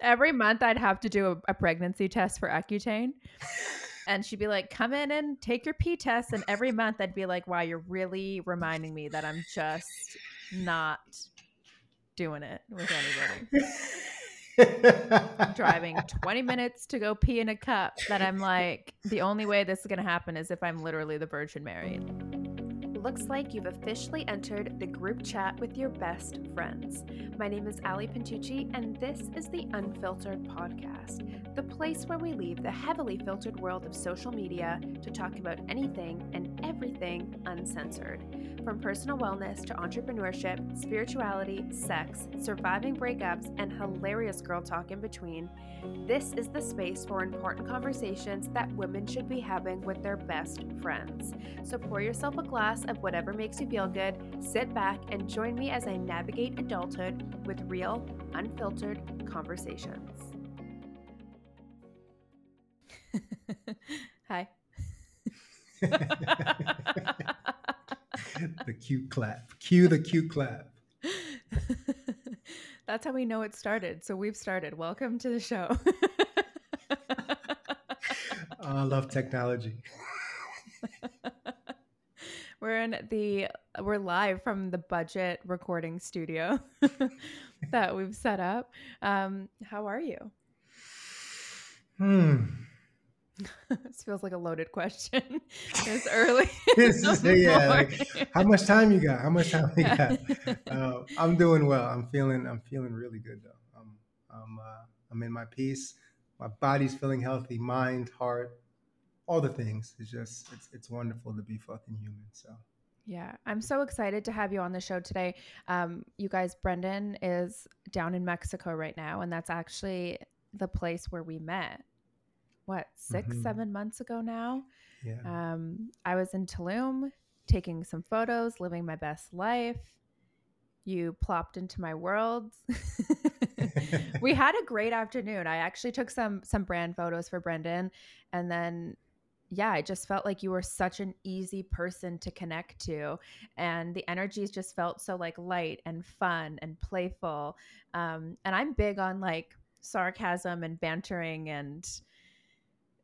Every month I'd have to do a, a pregnancy test for Accutane. And she'd be like, come in and take your pee test. And every month I'd be like, wow, you're really reminding me that I'm just not doing it with anybody. Driving 20 minutes to go pee in a cup that I'm like, the only way this is going to happen is if I'm literally the Virgin Mary. Looks like you've officially entered the group chat with your best friends. My name is Ali Pintucci, and this is the Unfiltered Podcast, the place where we leave the heavily filtered world of social media to talk about anything and everything uncensored. From personal wellness to entrepreneurship, spirituality, sex, surviving breakups, and hilarious girl talk in between, this is the space for important conversations that women should be having with their best friends. So pour yourself a glass of whatever makes you feel good, sit back, and join me as I navigate adulthood with real, unfiltered conversations. Hi. the cute clap. Cue the cute clap. That's how we know it started. So we've started. Welcome to the show. Oh, I love technology. We're in the we're live from the budget recording studio that we've set up. Um, how are you? Hmm. this feels like a loaded question. it's early. This is- yeah, like, how much time you got? How much time you got? Uh, I'm doing well. I'm feeling. I'm feeling really good though. I'm. I'm. Uh, I'm in my peace. My body's feeling healthy. Mind, heart, all the things. It's just. It's. It's wonderful to be fucking human. So. Yeah, I'm so excited to have you on the show today. Um, you guys, Brendan is down in Mexico right now, and that's actually the place where we met. What 6 Mhm. seven months ago now? Yeah. Um, I was in Tulum taking some photos, living my best life. You plopped into my world. we had a great afternoon. I actually took some some brand photos for Brendan, and then yeah, I just felt like you were such an easy person to connect to, and the energies just felt so like light and fun and playful. Um, and I'm big on like sarcasm and bantering and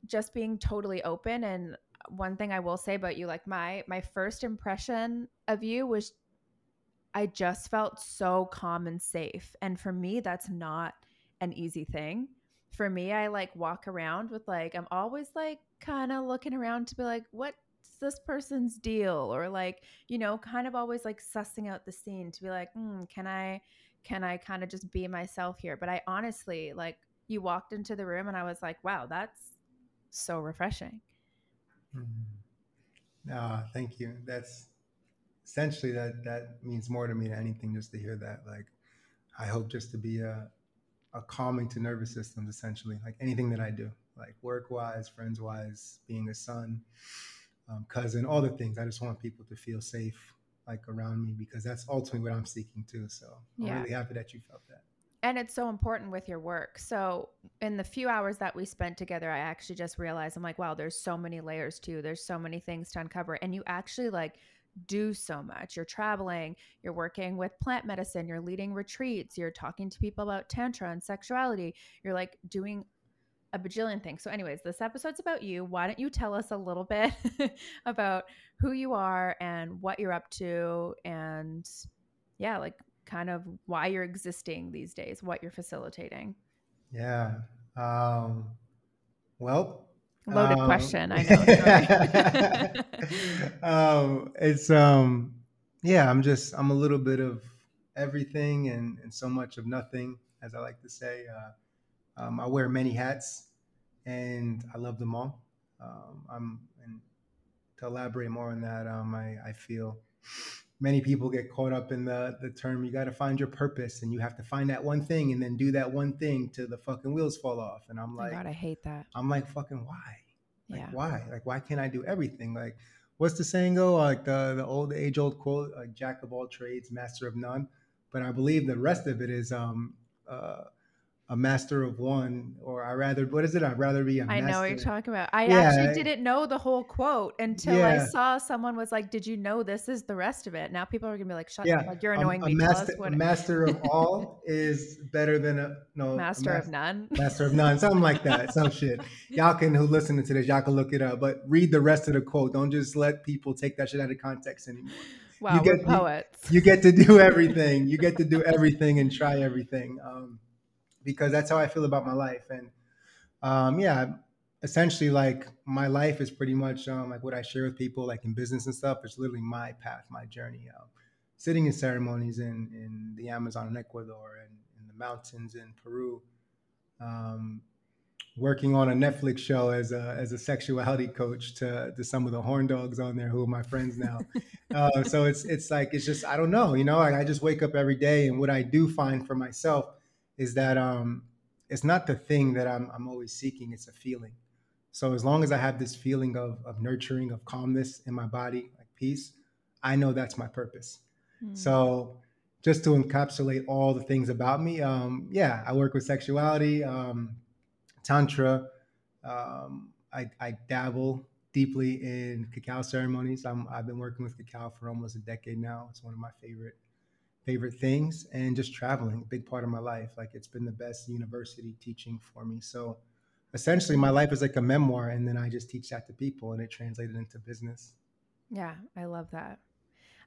just being totally open and one thing i will say about you like my my first impression of you was i just felt so calm and safe and for me that's not an easy thing for me i like walk around with like i'm always like kind of looking around to be like what's this person's deal or like you know kind of always like sussing out the scene to be like hmm, can i can i kind of just be myself here but i honestly like you walked into the room and i was like wow that's so refreshing Mhm. Ah, thank you. That's essentially that that means more to me than anything just to hear that. Like I hope just to be a a calming to nervous systems essentially, like anything that I do, like work wise, friends wise, being a son, um, cousin, all the things. I just want people to feel safe like around me because that's ultimately what I'm seeking too. So I'm Yeah. really happy that you felt that. and it's so important with your work so in the few hours that we spent together i actually just realized i'm like wow there's so many layers too there's so many things to uncover and you actually like do so much. You're traveling you're working with plant medicine you're leading retreats you're talking to people about tantra and sexuality. You're like doing a bajillion things. So anyways this episode's about you. Why don't you tell us a little bit about who you are and what you're up to and yeah like kind of why you're existing these days what you're facilitating? Yeah. Um, well, loaded Um, question i know um, it's um, yeah. I'm just I'm a little bit of everything and and so much of nothing, as I like to say. Uh, um, I wear many hats, and I love them all. Um, I'm and to elaborate more on that, um, I I feel many people get caught up in the the term you got to find your purpose and you have to find that one thing and then do that one thing till the fucking wheels fall off and i'm oh like god i hate that i'm like fucking why like yeah why? Like why can't I do everything? Like what's the saying go? Like the the old age old quote, like jack of all trades, master of none. But I believe the rest of it is um uh a master of one, or I rather what is it? I'd rather be a I master. I know what you're talking about. I Yeah, actually I- didn't know the whole quote until I saw someone was like, "Did you know this is the rest of it?" Now people are gonna be like, "Shut Yeah, like you're annoying a, me." Tell master, a master of all is better than a no a master of none. Master of none, something like that, some shit. Y'all can who listening to this, y'all can look it up, but read the rest of the quote. Don't just let people take that shit out of context anymore. Wow, get- we're you- You get to do everything. You get to do everything and try everything, um, because that's how I feel about my life. And um, yeah, essentially, like my life is pretty much um, like what I share with people, like in business and stuff. It's literally my path, my journey. Um, sitting in ceremonies in in the Amazon in Ecuador and in the mountains in Peru. Um, working on a Netflix show as a as a sexuality coach to to some of the horn dogs on there who are my friends now. uh, so it's it's like it's just I don't know, you know. Like I just wake up every day, and what I do find for myself is that um, it's not the thing that I'm I'm always seeking; it's a feeling. So as long as I have this feeling of of nurturing, of calmness in my body, like peace, I know that's my purpose. Hmm. So just to encapsulate all the things about me, um, yeah, I work with sexuality, um, tantra. Um, I, I dabble deeply in cacao ceremonies. I'm, I've been working with cacao for almost a decade now. It's one of my favorite favorite things, and just traveling, big part of my life. Like it's been the best university teaching for me. So essentially, my life is like a memoir, and then I just teach that to people, and it translated into business. Yeah, I love that.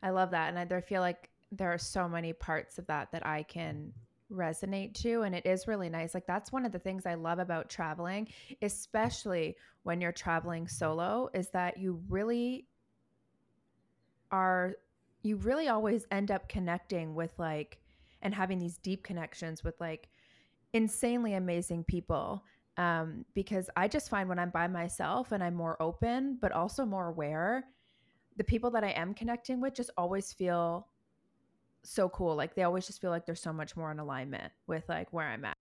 I love that. And I, feel like there are so many parts of that that I can resonate to. And it is really nice. Like, that's one of the things I love about traveling, especially when you're traveling solo, is that you really are, you really always end up connecting with like, and having these deep connections with like insanely amazing people um, because I just find when I'm by myself and I'm more open, but also more aware, the people that I am connecting with just always feel so cool. Like they always just feel like they're so much more in alignment with like where I'm at.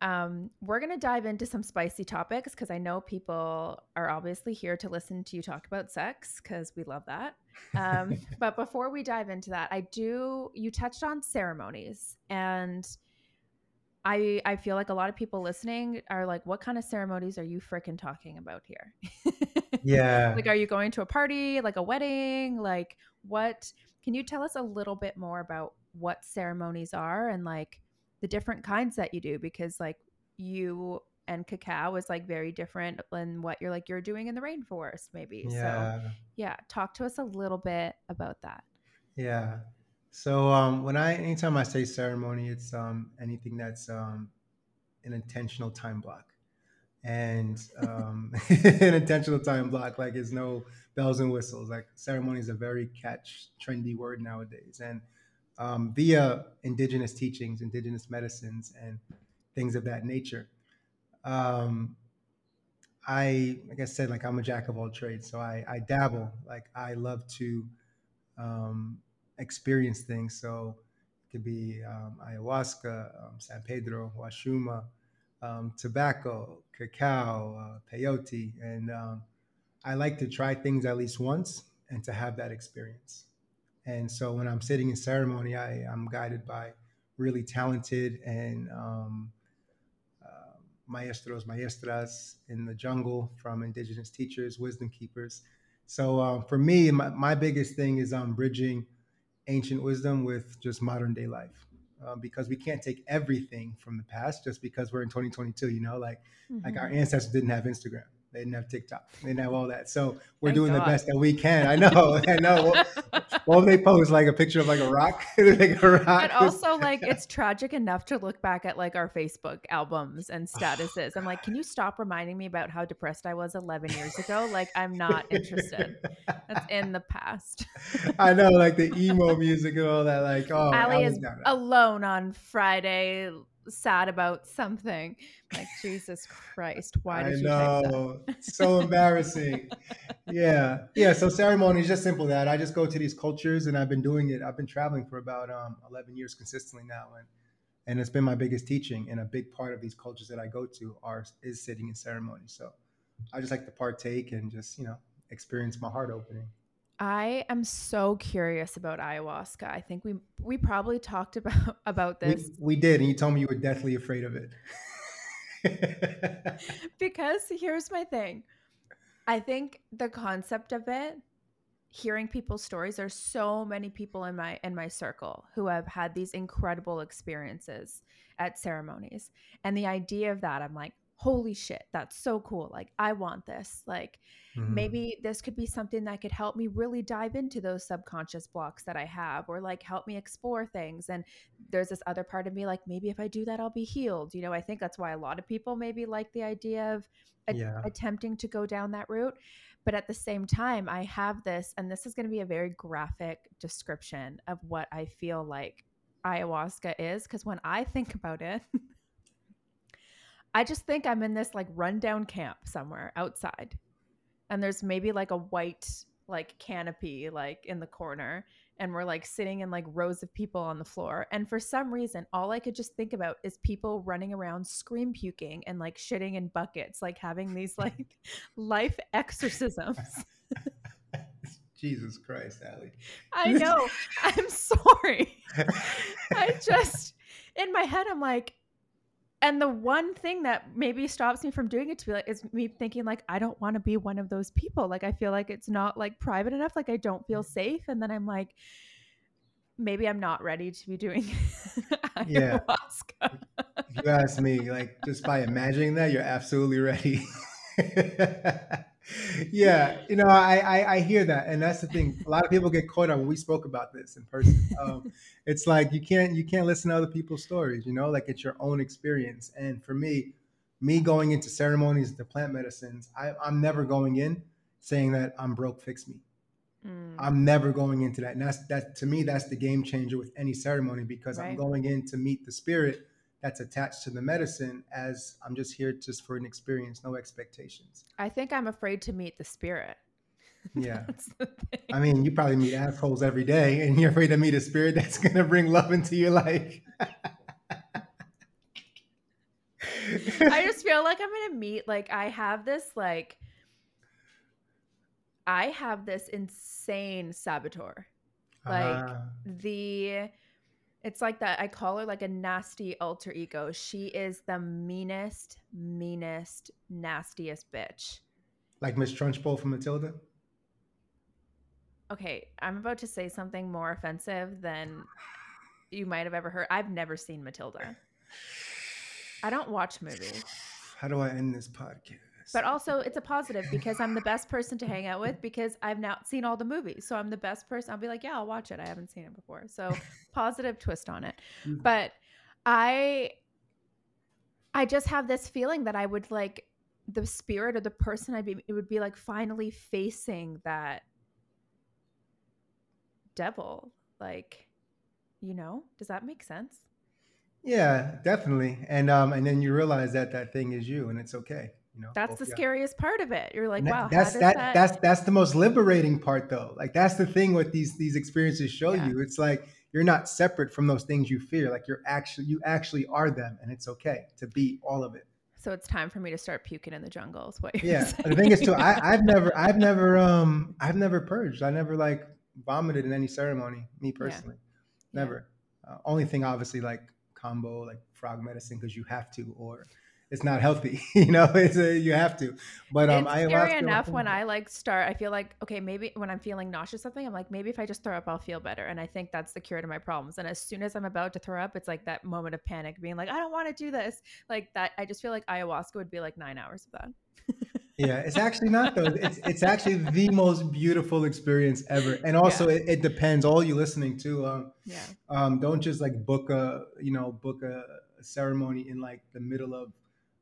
Um, we're gonna dive into some spicy topics because I know people are obviously here to listen to you talk about sex because we love that. Um, but before we dive into that, I do you touched on ceremonies and I I feel like a lot of people listening are like, what kind of ceremonies are you freaking talking about here? Yeah. like, are you going to a party, like a wedding? Like, what? Can you tell us a little bit more about what ceremonies are and like the different kinds that you do? Because like you and cacao is like very different than what you're like you're doing in the rainforest, maybe. So yeah. yeah, talk to us a little bit about that. Yeah. So um, when I anytime I say ceremony, it's um, anything that's um, an intentional time block, and um, an intentional time block like is no bells and whistles. Like ceremony is a very catch trendy word nowadays, and um, via indigenous teachings, indigenous medicines, and things of that nature. Um, I like I said, like I'm a jack of all trades, so I, I dabble. Like I love to um, experience things. So it could be um, ayahuasca, um, San Pedro, huachuma, um, tobacco, cacao, uh, peyote, and I like to try things at least once and to have that experience. And so when I'm sitting in ceremony, I, I'm guided by really talented and um, uh, maestros, maestras in the jungle from indigenous teachers, wisdom keepers. So um, for me, my, my biggest thing is um, bridging ancient wisdom with just modern day life. Um, because we can't take everything from the past just because we're in 2022, you know, like like our Mhm. ancestors didn't have Instagram, they didn't have TikTok, they didn't have all that. So we're Thank doing the best that we can. I know, I know. What they post like a picture of like a rock? like a rock. But also, like, it's tragic enough to look back at like our Facebook albums and statuses. I'm like, can you stop reminding me about how depressed I was 11 years ago? Like, I'm not interested. That's in the past. I know, like the emo music and all that. Like, oh, Ali is alone on Friday, sad about something. Like, Jesus Christ, why I did you type that? know. so embarrassing. Yeah. Yeah. So ceremony is just simple that I just go to these cultures and I've been doing it. I've been traveling for about um, 11 years consistently now. And, and it's been my biggest teaching. And a big part of these cultures that I go to are is sitting in ceremony. So I just like to partake and just, you know, experience my heart opening. I am so curious about ayahuasca. I think we we probably talked about about this. We, we did, and you told me you were deathly afraid of it. because here's my thing. I think the concept of it, hearing people's stories, there's so many people in my in my circle who have had these incredible experiences at ceremonies. And the idea of that, I'm like, holy shit, that's so cool. Like, I want this. Like, mm-hmm. maybe this could be something that could help me really dive into those subconscious blocks that I have, or like help me explore things. And there's this other part of me, like, maybe if I do that, I'll be healed. You know, I think that's why a lot of people maybe like the idea of a- yeah. attempting to go down that route. But at the same time, I have this, and this is going to be a very graphic description of what I feel like ayahuasca is. Because when I think about it, I just think I'm in this like rundown camp somewhere outside. And there's maybe like a white like canopy like in the corner. And we're like sitting in like rows of people on the floor. And for some reason all i could just think about is people running around scream puking and like shitting in buckets like having these like life exorcisms. Jesus christ ali i know. I'm sorry. I just in my head i'm like and the one thing that maybe stops me from doing it to be like is me thinking like I don't want to be one of those people. Like I feel like it's not like private enough. Like I don't feel mm. safe. And then I'm like, maybe I'm not ready to be doing yeah. If you ask me, like just by imagining that, you're absolutely ready. yeah, you know, I, I, I hear that, and that's the thing. A lot of people get caught up when we spoke about this in person. Um, it's like you can't you can't listen to other people's stories. You know, like it's your own experience. And for me, me going into ceremonies, the plant medicines, I, I'm never going in saying that I'm broke, fix me. Mm. I'm never going into that. And that's that to me, that's the game changer with any ceremony because right. I'm going in to meet the spirit that's attached to the medicine as I'm just here just for an experience, no expectations. I think I'm afraid to meet the spirit. Yeah. I mean, you probably meet assholes every day and you're afraid to meet a spirit that's going to bring love into your life. I just feel like I'm going to meet, like, I have this, like, I have this insane saboteur. Like, uh the it's like that. I call her like a nasty alter ego. She is the meanest, meanest, nastiest bitch. Like Miss Trunchbull from Matilda? Okay, I'm about to say something more offensive than you might have ever heard. I've never seen Matilda. I don't watch movies. How do I end this podcast? But also, it's a positive because I'm the best person to hang out with because I've now seen all the movies. So I'm the best person. I'll be like, yeah, I'll watch it. I haven't seen it before. So positive twist on it. Mm-hmm. But I, I just have this feeling that I would like the spirit or the person I'd be. It would be like finally facing that devil. Like, you know, does that make sense? Yeah, definitely. And um, and then you realize that that thing is you, and it's okay. You know, that's the yeah. scariest part of it. You're like, wow, that's that, that, that's that's the most liberating part though. Like that's the thing what these these experiences show yeah. you. It's like you're not separate from those things you fear. Like you're actually you actually are them, and it's okay to be all of it. So it's time for me to start puking in the jungle. Is what yeah. Saying. The thing is too, I, I've never I've never um I've never purged. I never like vomited in any ceremony. Me personally, yeah. never. Uh, only thing obviously like kambo, like frog medicine because you have to or it's not healthy. you know, it's a, you have to. But um, it's scary enough when I like start. I feel like okay, maybe when I'm feeling nauseous something, I'm like maybe if I just throw up, I'll feel better. And I think that's the cure to my problems. And as soon as I'm about to throw up, it's like that moment of panic, being like, I don't want to do this. Like that. I just feel like ayahuasca would be like nine hours of that. yeah, it's actually not though. It's it's actually the most beautiful experience ever. And also, yeah. it, it, depends. All you listening to, um, yeah, um, don't just like book a you know book a ceremony in like the middle of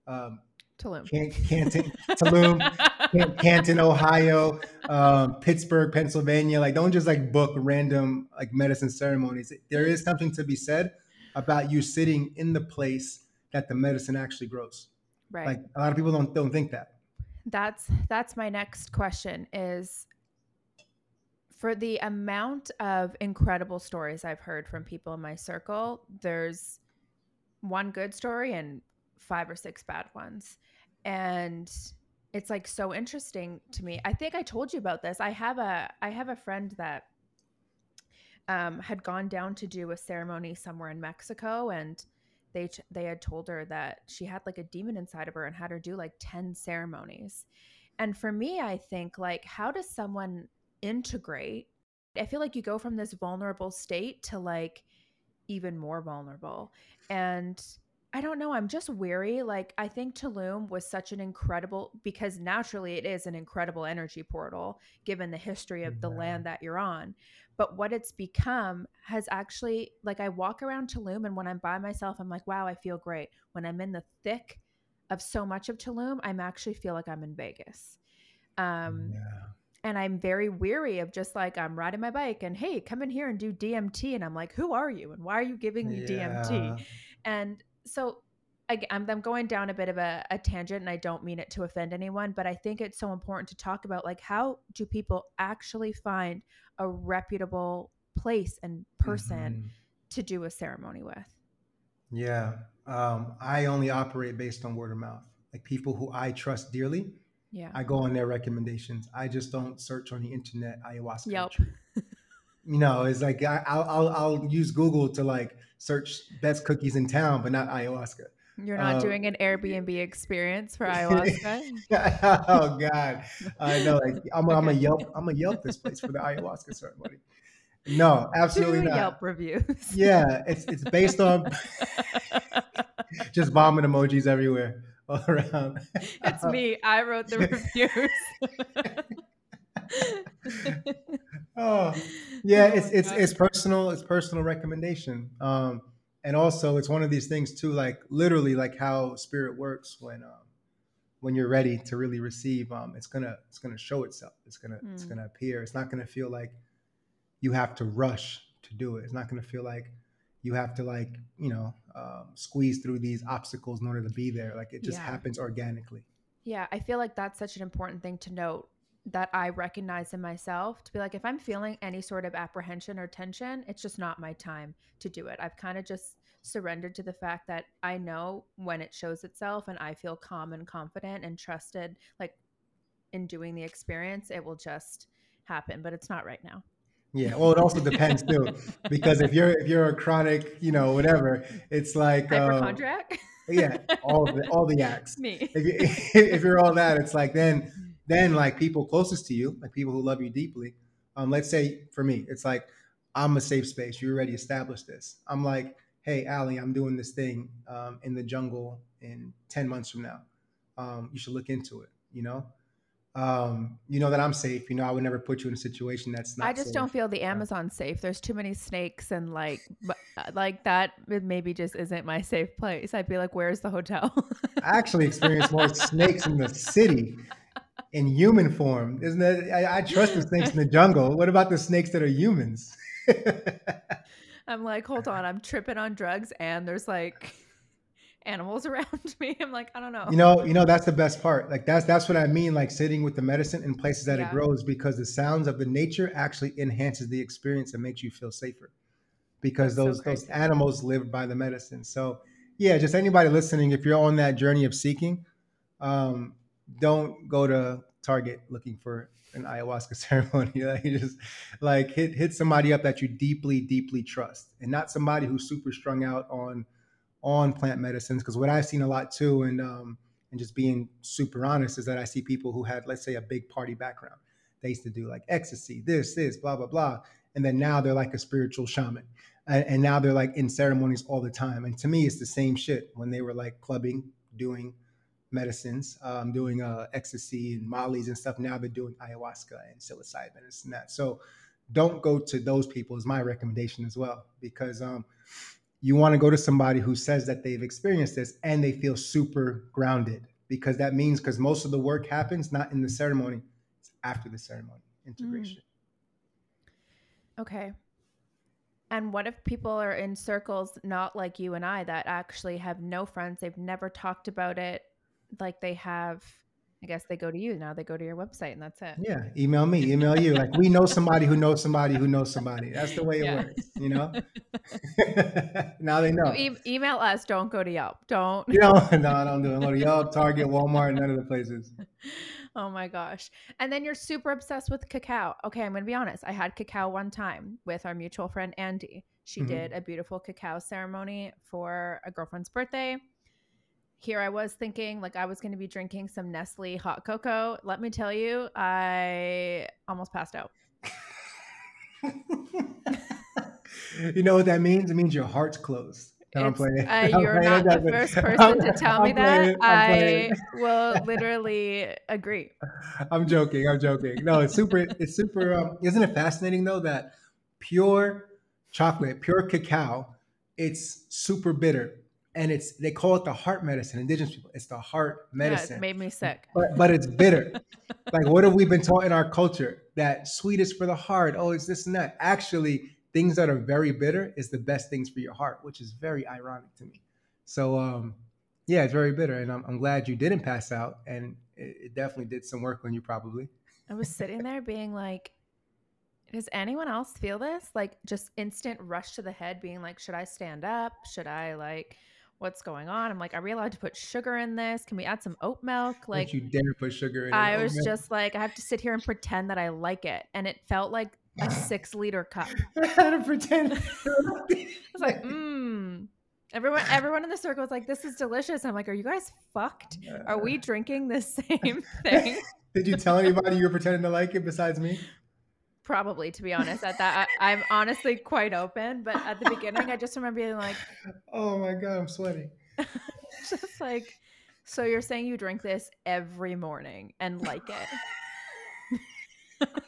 um, Tulum. Canton, Tulum, Canton, Ohio, um, Pittsburgh, Pennsylvania. Like, don't just like book random like medicine ceremonies. There is something to be said about you sitting in the place that the medicine actually grows. Right. Like a lot of people don't don't think that. That's that's my next question is for the amount of incredible stories I've heard from people in my circle, there's one good story and five or six bad ones. And it's like so interesting to me. I think I told you about this. I have a I have a friend that um, had gone down to do a ceremony somewhere in Mexico, and they they had told her that she had like a demon inside of her and had her do like ten ceremonies. And for me, I think like how does someone integrate? I feel like you go from this vulnerable state to like even more vulnerable, and I don't know. I'm just weary. Like, I think Tulum was such an incredible, because naturally it is an incredible energy portal given the history of the land that you're on. But what it's become has actually, like, I walk around Tulum and when I'm by myself, I'm like, wow, I feel great. When I'm in the thick of so much of Tulum, I'm actually feel like I'm in Vegas. Um, yeah. And I'm very weary of just like, I'm riding my bike and hey, come in here and do DMT. And I'm like, who are you? And why are you giving me yeah. DMT? And so I'm, I'm going down a bit of a, a tangent and I don't mean it to offend anyone, but I think it's so important to talk about like how do people actually find a reputable place and person mm-hmm. to do a ceremony with? Yeah. Um, I only operate based on word of mouth. Like people who I trust dearly. Yeah. I go on their recommendations. I just don't search on the internet ayahuasca. Yep. You know, it's like I, will I'll I'll use Google to like search best cookies in town, but not ayahuasca. You're not um, doing an Airbnb experience for ayahuasca. oh God, I know. Like I'm, okay. I'm a Yelp. I'm a Yelp this place for the ayahuasca ceremony. No, absolutely not. Yelp reviews. Yeah, it's it's based on just vomit emojis everywhere all around. It's me. I wrote the reviews. oh, yeah, it's it's it's personal. It's personal recommendation. Um, and also it's one of these things too, like literally like how spirit works when um, when you're ready to really receive. Um, it's gonna it's gonna show itself. It's gonna mm. it's gonna appear. It's not gonna feel like you have to rush to do it. It's not gonna feel like you have to like you know um, squeeze through these obstacles in order to be there. Like it just yeah. happens organically. Yeah, I feel like that's such an important thing to note that I recognize in myself to be like, if I'm feeling any sort of apprehension or tension, it's just not my time to do it. I've kind of just surrendered to the fact that I know when it shows itself and I feel calm and confident and trusted, like in doing the experience, it will just happen, but it's not right now. Yeah, well, it also depends too, because if you're if you're a chronic, you know, whatever, it's like um, hypochondriac. Um, yeah, all the all the acts. Me. If, you, if you're all that, it's like then then like people closest to you, like people who love you deeply, um, let's say for me, it's like I'm a safe space. You already established this. I'm like, hey, Ali, I'm doing this thing um, in the jungle in 10 months from now. Um, you should look into it, you know? Um, you know that I'm safe. You know, I would never put you in a situation that's not. I just safe. don't feel the Amazon safe. There's too many snakes and like, uh, like that. Maybe just isn't my safe place. I'd be like, "Where's the hotel?" I actually experienced more snakes in the city in human form. Isn't that? I, I trust the snakes in the jungle. What about the snakes that are humans? I'm like, hold on, I'm tripping on drugs, and there's like animals around me. I'm like, I don't know. You know, you know, that's the best part. Like that's that's what I mean. Like sitting with the medicine in places that yeah. it grows, because the sounds of the nature actually enhances the experience and makes you feel safer. Because that's those so those animals live by the medicine. So yeah, just anybody listening, if you're on that journey of seeking, um, don't go to Target looking for an ayahuasca ceremony. like just like hit hit somebody up that you deeply, deeply trust, and not somebody who's super strung out on on plant medicines. Because what I've seen a lot too, and um, and just being super honest, is that I see people who had, let's say, a big party background. They used to do like ecstasy, this, this, blah, blah, blah, and then now they're like a spiritual shaman, and, and now they're like in ceremonies all the time. And to me, it's the same shit when they were like clubbing, doing medicines, um, doing uh, ecstasy and mollies and stuff. Now they're doing ayahuasca and psilocybin and and that. So don't go to those people is my recommendation as well, because um, you want to go to somebody who says that they've experienced this and they feel super grounded, because that means because most of the work happens not in the ceremony, it's after the ceremony integration. Mm. Okay. And what if people are in circles not like you and I that actually have no friends? They've never talked about it like they have I guess they go to you now. They go to your website, and that's it. Yeah, email me, email you. Like we know somebody who knows somebody who knows somebody. That's the way it Yeah. works, you know. now they know. E- email us. Don't go to Yelp. Don't. You know, no, I don't do it. Go to Yelp, Target, Walmart, none of the places. Oh my gosh. And then you're super obsessed with cacao. Okay, I'm going to be honest. I had cacao one time with our mutual friend Andy. She Mhm. did a beautiful cacao ceremony for a girlfriend's birthday. Here I was thinking like I was going to be drinking some Nestle hot cocoa. Let me tell you, I almost passed out. you know what that means? It means your heart's closed. No, I'm playing. uh, you're playing. not the first person I'm- to tell me I'm that. playing. I'm I will literally agree. I'm joking. I'm joking. No, it's super. It's super. Um, isn't it fascinating though that pure chocolate, pure cacao, it's super bitter, and it's they call it the heart medicine. Indigenous people, it's the heart Yeah, medicine. it made me sick. but but it's bitter. like what have we been taught in our culture that sweet is for the heart? Oh, it's this and that. Actually, things that are very bitter is the best things for your heart, which is very ironic to me. So um, yeah, it's very bitter, and I'm, I'm glad you didn't pass out, and it, it definitely did some work on you, probably. I was sitting there being like, does anyone else feel this? Like just instant rush to the head, being like, should I stand up? Should I like what's going on? I'm like, are we allowed to put sugar in this? Can we add some oat milk? Like Like you dare put sugar in. I was man. just like, I have to sit here and pretend that I like it. And it felt like a six liter cup. I had to pretend. I was like, mmm. Everyone everyone in the circle was like, this is delicious. I'm like, are you guys fucked? Are we drinking the same thing? Did you tell anybody you were pretending to like it besides me? Probably, to be honest, at that I, I'm honestly quite open. But at the beginning, I just remember being like, Oh my god, I'm sweating. just like, so you're saying you drink this every morning and like it?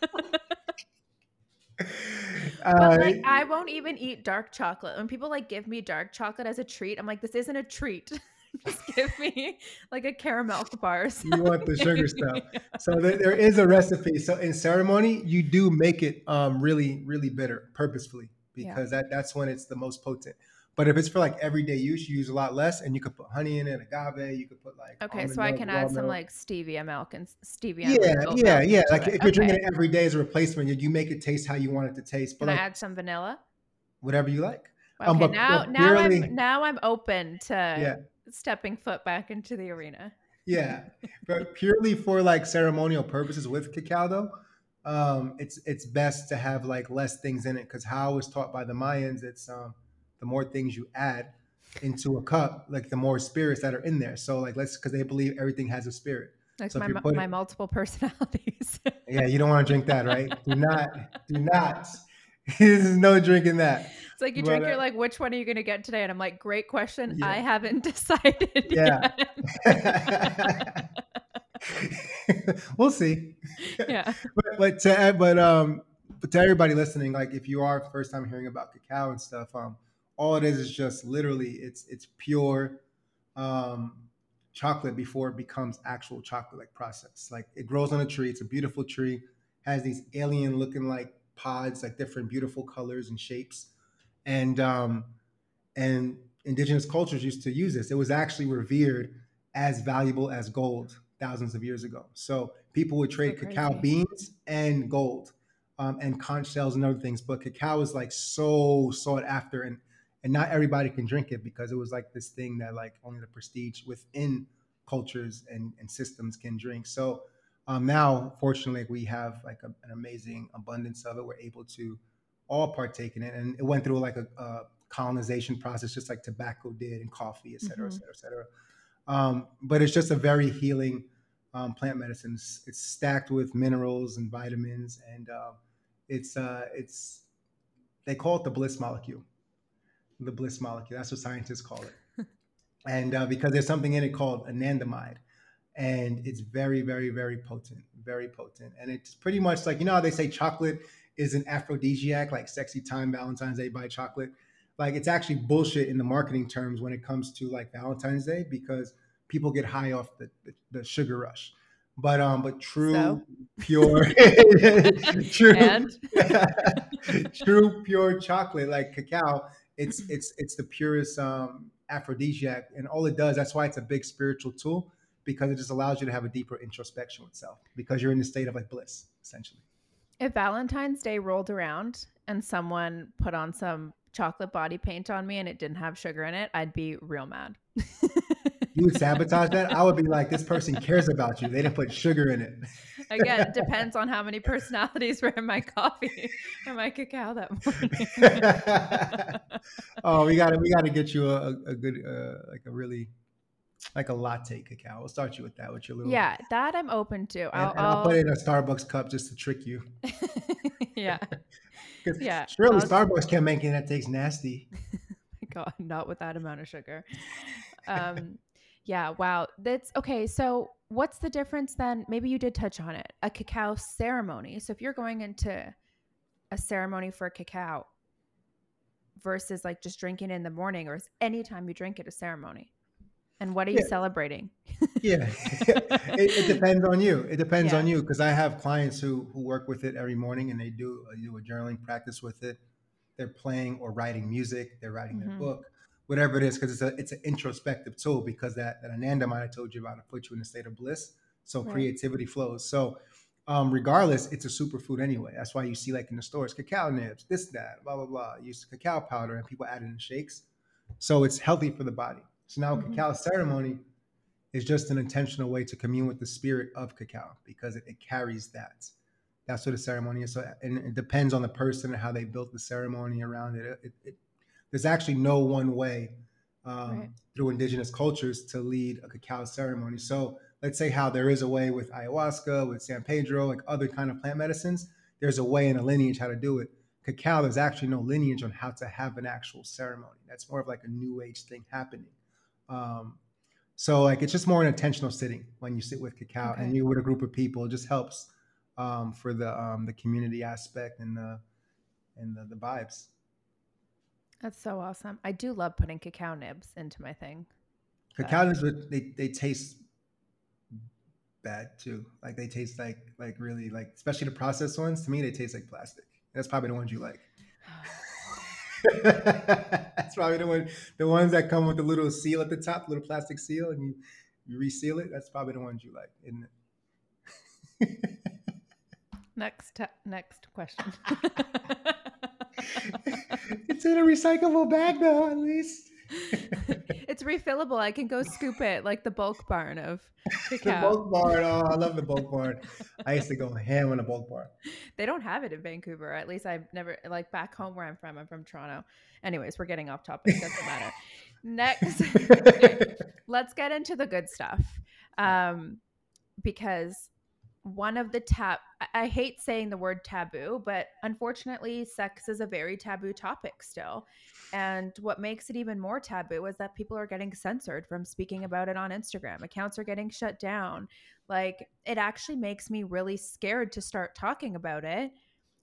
Uh, But like, I won't even eat dark chocolate. When people like give me dark chocolate as a treat, I'm like, this isn't a treat. just give me like a caramel bar. You want the sugar stuff. So there, there is a recipe. So in ceremony, you do make it um, really, really bitter purposefully Yeah. because that, that's when it's the most potent. But if it's for like everyday use, you use a lot less, and you could put honey in it, agave. You could put like Okay, so I can add some like stevia milk and stevia. yeah, oat yeah, milk yeah. Like it. if you're drinking it every day as a replacement, you, you make it taste how you want it to taste. But Can like I add some vanilla? whatever you like. Okay, Um, but- now but now I'm now I'm open to Yeah. Stepping foot back into the arena. Yeah, but purely for like ceremonial purposes with cacao, though, um, it's it's best to have like less things in it because how was taught by the Mayans, it's um, the more things you add into a cup, like the more spirits that are in there. So like let's because they believe everything has a spirit. Like So my putting- my multiple personalities. Yeah, you don't want to drink that, right? do not, do not. this is no drinking that. It's like you But, drink, you're uh, like, which one are you going to get today? And I'm like, great question. Yeah. I haven't decided Yeah. yet. we'll see. yeah. but but to but um but to everybody listening, like if you are first time hearing about cacao and stuff, um, all it is is just literally it's it's pure um chocolate before it becomes actual chocolate like process. Like it grows on a tree, it's a beautiful tree, has these alien looking like pods, like different beautiful colors and shapes. And um and indigenous cultures used to use this. It was actually revered as valuable as gold thousands of years ago. So people would trade So cacao beans and gold um, and conch shells and other things. But cacao is like so sought after, and and not everybody can drink it because it was like this thing that like only the prestige within cultures and, and systems can drink. So um, now, fortunately, we have like a, an amazing abundance of it. We're able to all partake in it, and it went through like a, a colonization process, just like tobacco did, and coffee, et cetera, et Mhm. cetera, et cetera. Um, but it's just a very healing um, plant medicine. It's, it's stacked with minerals and vitamins, and uh, it's uh, it's they call it the bliss molecule. The bliss molecule. That's what scientists call it. and uh, because there's something in it called anandamide, and it's very, very, very potent, very potent. And it's pretty much like you know how they say chocolate is an aphrodisiac, like sexy time, Valentine's Day, buy chocolate. Like it's actually bullshit in the marketing terms when it comes to like Valentine's Day because people get high off the, the, the sugar rush. But um, but true, So? pure, true, true pure chocolate like cacao it's it's it's the purest um aphrodisiac and all it does that's why it's a big spiritual tool because it just allows you to have a deeper introspection with self because you're in the state of like bliss essentially. If Valentine's Day rolled around and someone put on some chocolate body paint on me and it didn't have sugar in it, I'd be real mad. you would sabotage that? I would be like, this person cares about you. They didn't put sugar in it. Again, it depends on how many personalities were in my coffee or my cacao that morning. oh, we gotta we gotta get you a, a good uh, like a really like a latte cacao. We'll start you with that, with your little. Yeah, that I'm open to. And, I'll, and I'll, put it in a Starbucks cup just to trick you. yeah. yeah. Surely I'll... Starbucks can't make it that tastes nasty. God, not with that amount of sugar. Um, yeah. Wow. That's okay. So, what's the difference then? Maybe you did touch on it. A cacao ceremony. So, if you're going into a ceremony for a cacao versus like just drinking in the morning, or anytime you drink it a ceremony? And what are you yeah. celebrating? yeah, it, it, depends on you. It depends yeah. on you because I have clients who who work with it every morning and they do uh, do a journaling practice with it. They're playing or writing music. They're writing mm-hmm. their book, whatever it is, because it's a it's an introspective tool. Because that that anandamide I told you about to put you in a state of bliss, so right. creativity flows. So. Um, regardless, it's a superfood anyway. That's why you see like in the stores, cacao nibs, this, that, blah, blah, blah. Use cacao powder and people add it in shakes. So it's healthy for the body. So now mm-hmm. cacao ceremony is just an intentional way to commune with the spirit of cacao because it, it carries that. That's what a ceremony is. So, and it depends on the person and how they built the ceremony around it. it, it there's actually no one way um, right. through indigenous cultures to lead a cacao ceremony. So let's say how there is a way with ayahuasca, with San Pedro, like other kind of plant medicines. There's a way in a lineage how to do it. Cacao, there's actually no lineage on how to have an actual ceremony. That's more of like a new age thing happening. Um, so like it's just more an intentional sitting when you sit with cacao okay. and you with a group of people. It just helps um, for the um, the community aspect and the and the, the vibes. That's so awesome. I do love putting cacao nibs into my thing. Cacao nibs, they they taste bad too. Like they taste like like really like especially the processed ones. To me, they taste like plastic. That's probably the ones you like. That's probably the one, the ones that come with the little seal at the top, little plastic seal, and you you reseal it. That's probably the ones you like, isn't it? next, next question. it's in a recyclable bag, though. At least it's refillable. I can go scoop it like the bulk barn of cacao. the bulk barn. Oh, I love the bulk barn. I used to go ham in a bulk barn. They don't have it in Vancouver. At least I've never like back home where I'm from. I'm from Toronto. Anyways, we're getting off topic. Doesn't matter. Next, let's get into the good stuff. Um, because one of the tab I hate saying the word taboo, but unfortunately sex is a very taboo topic still. And what makes it even more taboo is that people are getting censored from speaking about it on Instagram. Accounts are getting shut down. Like it actually makes me really scared to start talking about it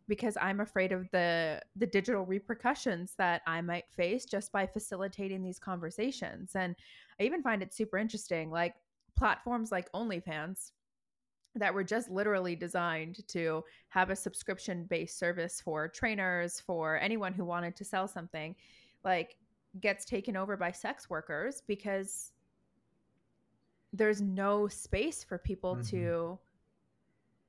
because I'm afraid of the the digital repercussions that I might face just by facilitating these conversations. And I even find it super interesting like platforms like OnlyFans that were just literally designed to have a subscription based service for trainers for anyone who wanted to sell something like gets taken over by sex workers because there's no space for people mm-hmm. to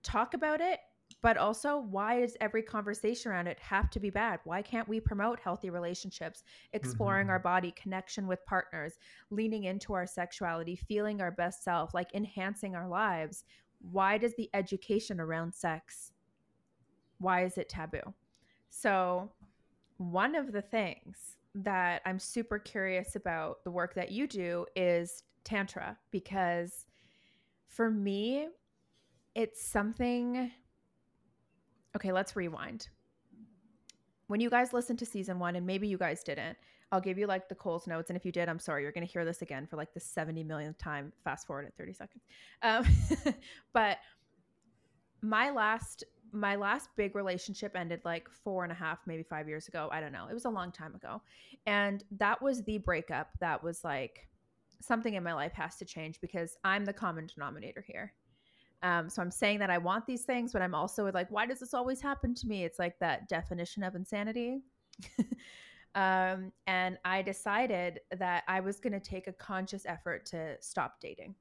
talk about it but also why does every conversation around it have to be bad why can't we promote healthy relationships exploring mm-hmm. our body connection with partners leaning into our sexuality feeling our best self like enhancing our lives why does the education around sex why is it taboo? So one of the things that i'm super curious about the work that you do is tantra because for me it's something okay let's rewind. When you guys listened to season one and maybe you guys didn't I'll give you like the Coles notes. And if you did, I'm sorry, you're going to hear this again for like the 70 millionth time. Fast forward at 30 seconds. Um, but my last my last big relationship ended like four and a half maybe five years ago i don't know it was a long time ago and that was the breakup that was like something in my life has to change because i'm the common denominator here um, so i'm saying that i want these things but i'm also like why does this always happen to me it's like that definition of insanity Um, and I decided that I was going to take a conscious effort to stop dating.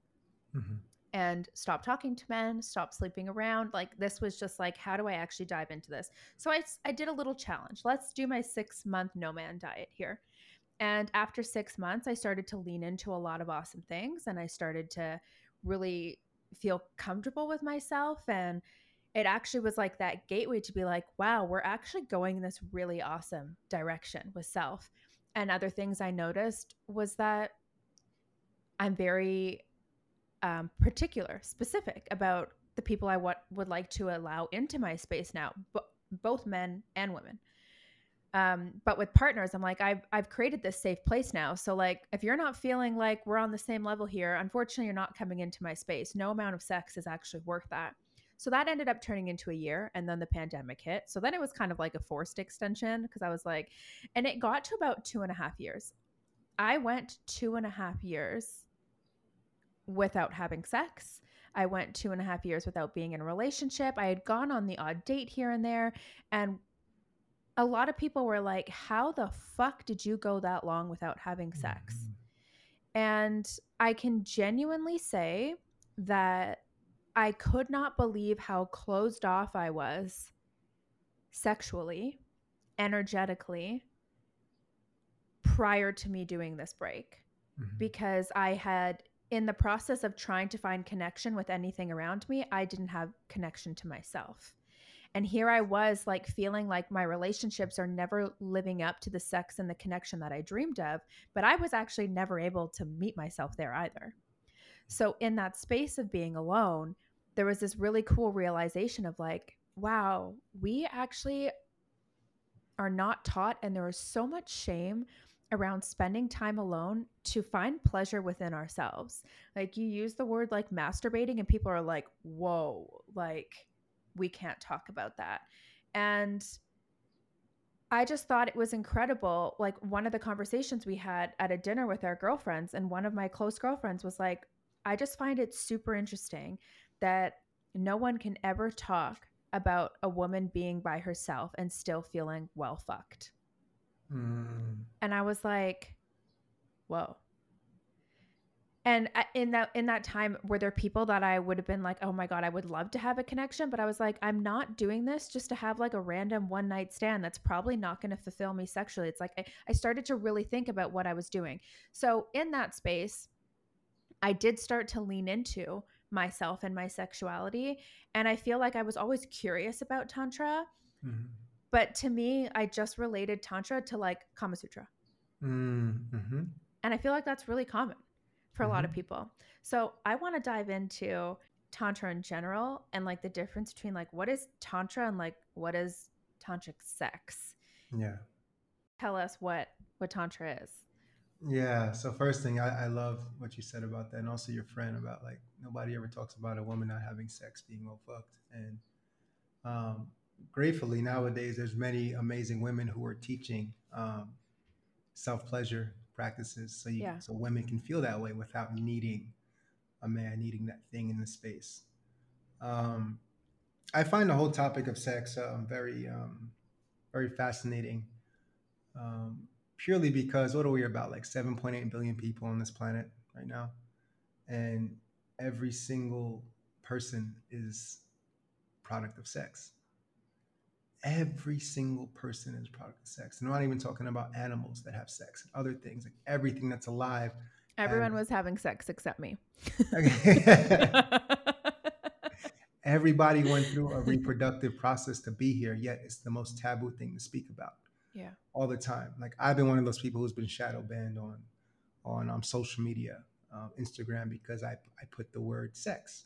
mm-hmm. and stop talking to men, stop sleeping around. Like this was just like, how do I actually dive into this? So I, I did a little challenge. Let's do my six month no man diet here. And after six months, I started to lean into a lot of awesome things and I started to really feel comfortable with myself. And it actually was like that gateway to be like, wow, we're actually going in this really awesome direction with self. And other things I noticed was that I'm very um, particular, specific about the people I would like to allow into my space now, b- both men and women. Um, but with partners, I'm like, I've I've created this safe place now. So like, if you're not feeling like we're on the same level here, unfortunately, you're not coming into my space. No amount of sex is actually worth that. So that ended up turning into a year, and then the pandemic hit. So then it was kind of like a forced extension because I was like, and it got to about two and a half years. I went two and a half years without having sex. I went two and a half years without being in a relationship. I had gone on the odd date here and there. And a lot of people were like, How the fuck did you go that long without having sex? Mm-hmm. And I can genuinely say that I could not believe how closed off I was sexually, energetically, prior to me doing this break. Mm-hmm. Because I had in the process of trying to find connection with anything around me, I didn't have connection to myself. And here I was, like, feeling like my relationships are never living up to the sex and the connection that I dreamed of. But I was actually never able to meet myself there either. So, in that space of being alone, there was this really cool realization of like, wow, we actually are not taught, and there is so much shame around spending time alone to find pleasure within ourselves. Like you use the word like masturbating and people are like, "Whoa, like we can't talk about that." And I just thought it was incredible. Like one of the conversations we had at a dinner with our girlfriends and one of my close girlfriends was like, "I just find it super interesting that no one can ever talk about a woman being by herself and still feeling well fucked." Mm. And I was like, whoa. And in that in that time, were there people that I would have been like, oh my god, I would love to have a connection, but I was like, I'm not doing this just to have like a random one night stand. That's probably not going to fulfill me sexually. It's like I, I started to really think about what I was doing. So in that space, I did start to lean into myself and my sexuality, and I feel like I was always curious about tantra. Mm-hmm but to me, I just related Tantra to like Kama Sutra. Mm-hmm. And I feel like that's really common for mm-hmm. a lot of mm-hmm. people. So I want to dive into Tantra in general and like the difference between like what is Tantra and like what is tantric sex. Yeah. Tell us what what Tantra is. Yeah. So first thing, I, I love what you said about that, and also your friend about like nobody ever talks about a woman not having sex being well fucked, and um, gratefully nowadays there's many amazing women who are teaching um, self pleasure practices, so you, yeah. so women can feel that way without needing a man, needing that thing in the space. Um, I find the whole topic of sex um, very um, very fascinating. Um, purely because what are we about like 7.8 billion people on this planet right now and every single person is product of sex every single person is product of sex. And I'm not even talking about animals that have sex and other things, like everything that's alive. Everyone was having sex except me. Everybody went through a reproductive process to be here, yet it's the most taboo thing to speak about. Yeah. All the time. Like I've been one of those people who's been shadow banned on on um, social media, uh, Instagram, because I, I put the word sex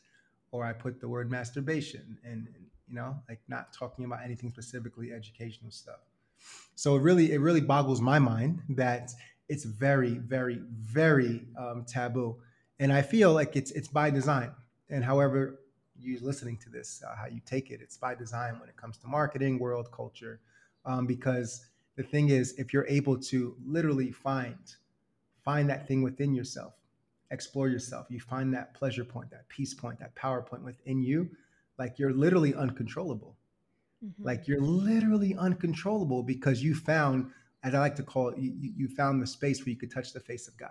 or I put the word masturbation and, and you know, like not talking about anything specifically educational stuff. So it really, it really boggles my mind that it's very, very, very um, taboo, and I feel like it's it's by design. And however you listening to this, uh, how you take it, it's by design when it comes to marketing, world culture, um, because the thing is, if you're able to literally find find that thing within yourself, explore yourself, you find that pleasure point, that peace point, that power point within you like you're literally uncontrollable. Mm-hmm. Like you're literally uncontrollable because you found, as I like to call it, you, you found the space where you could touch the face of God,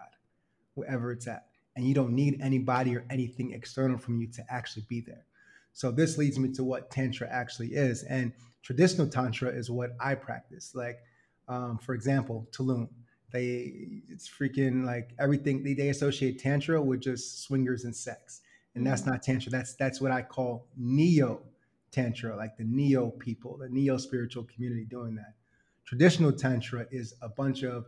wherever it's at. and you don't need anybody or anything external from you to actually be there. So this leads me to what tantra actually is, and traditional tantra is what I practice. Like, um, for example, Tulum. They it's freaking like everything they, they associate tantra with just swingers and sex, and that's Mm. not tantra. That's that's what I call neo tantra, like the neo people, the neo spiritual community doing that. Traditional tantra is a bunch of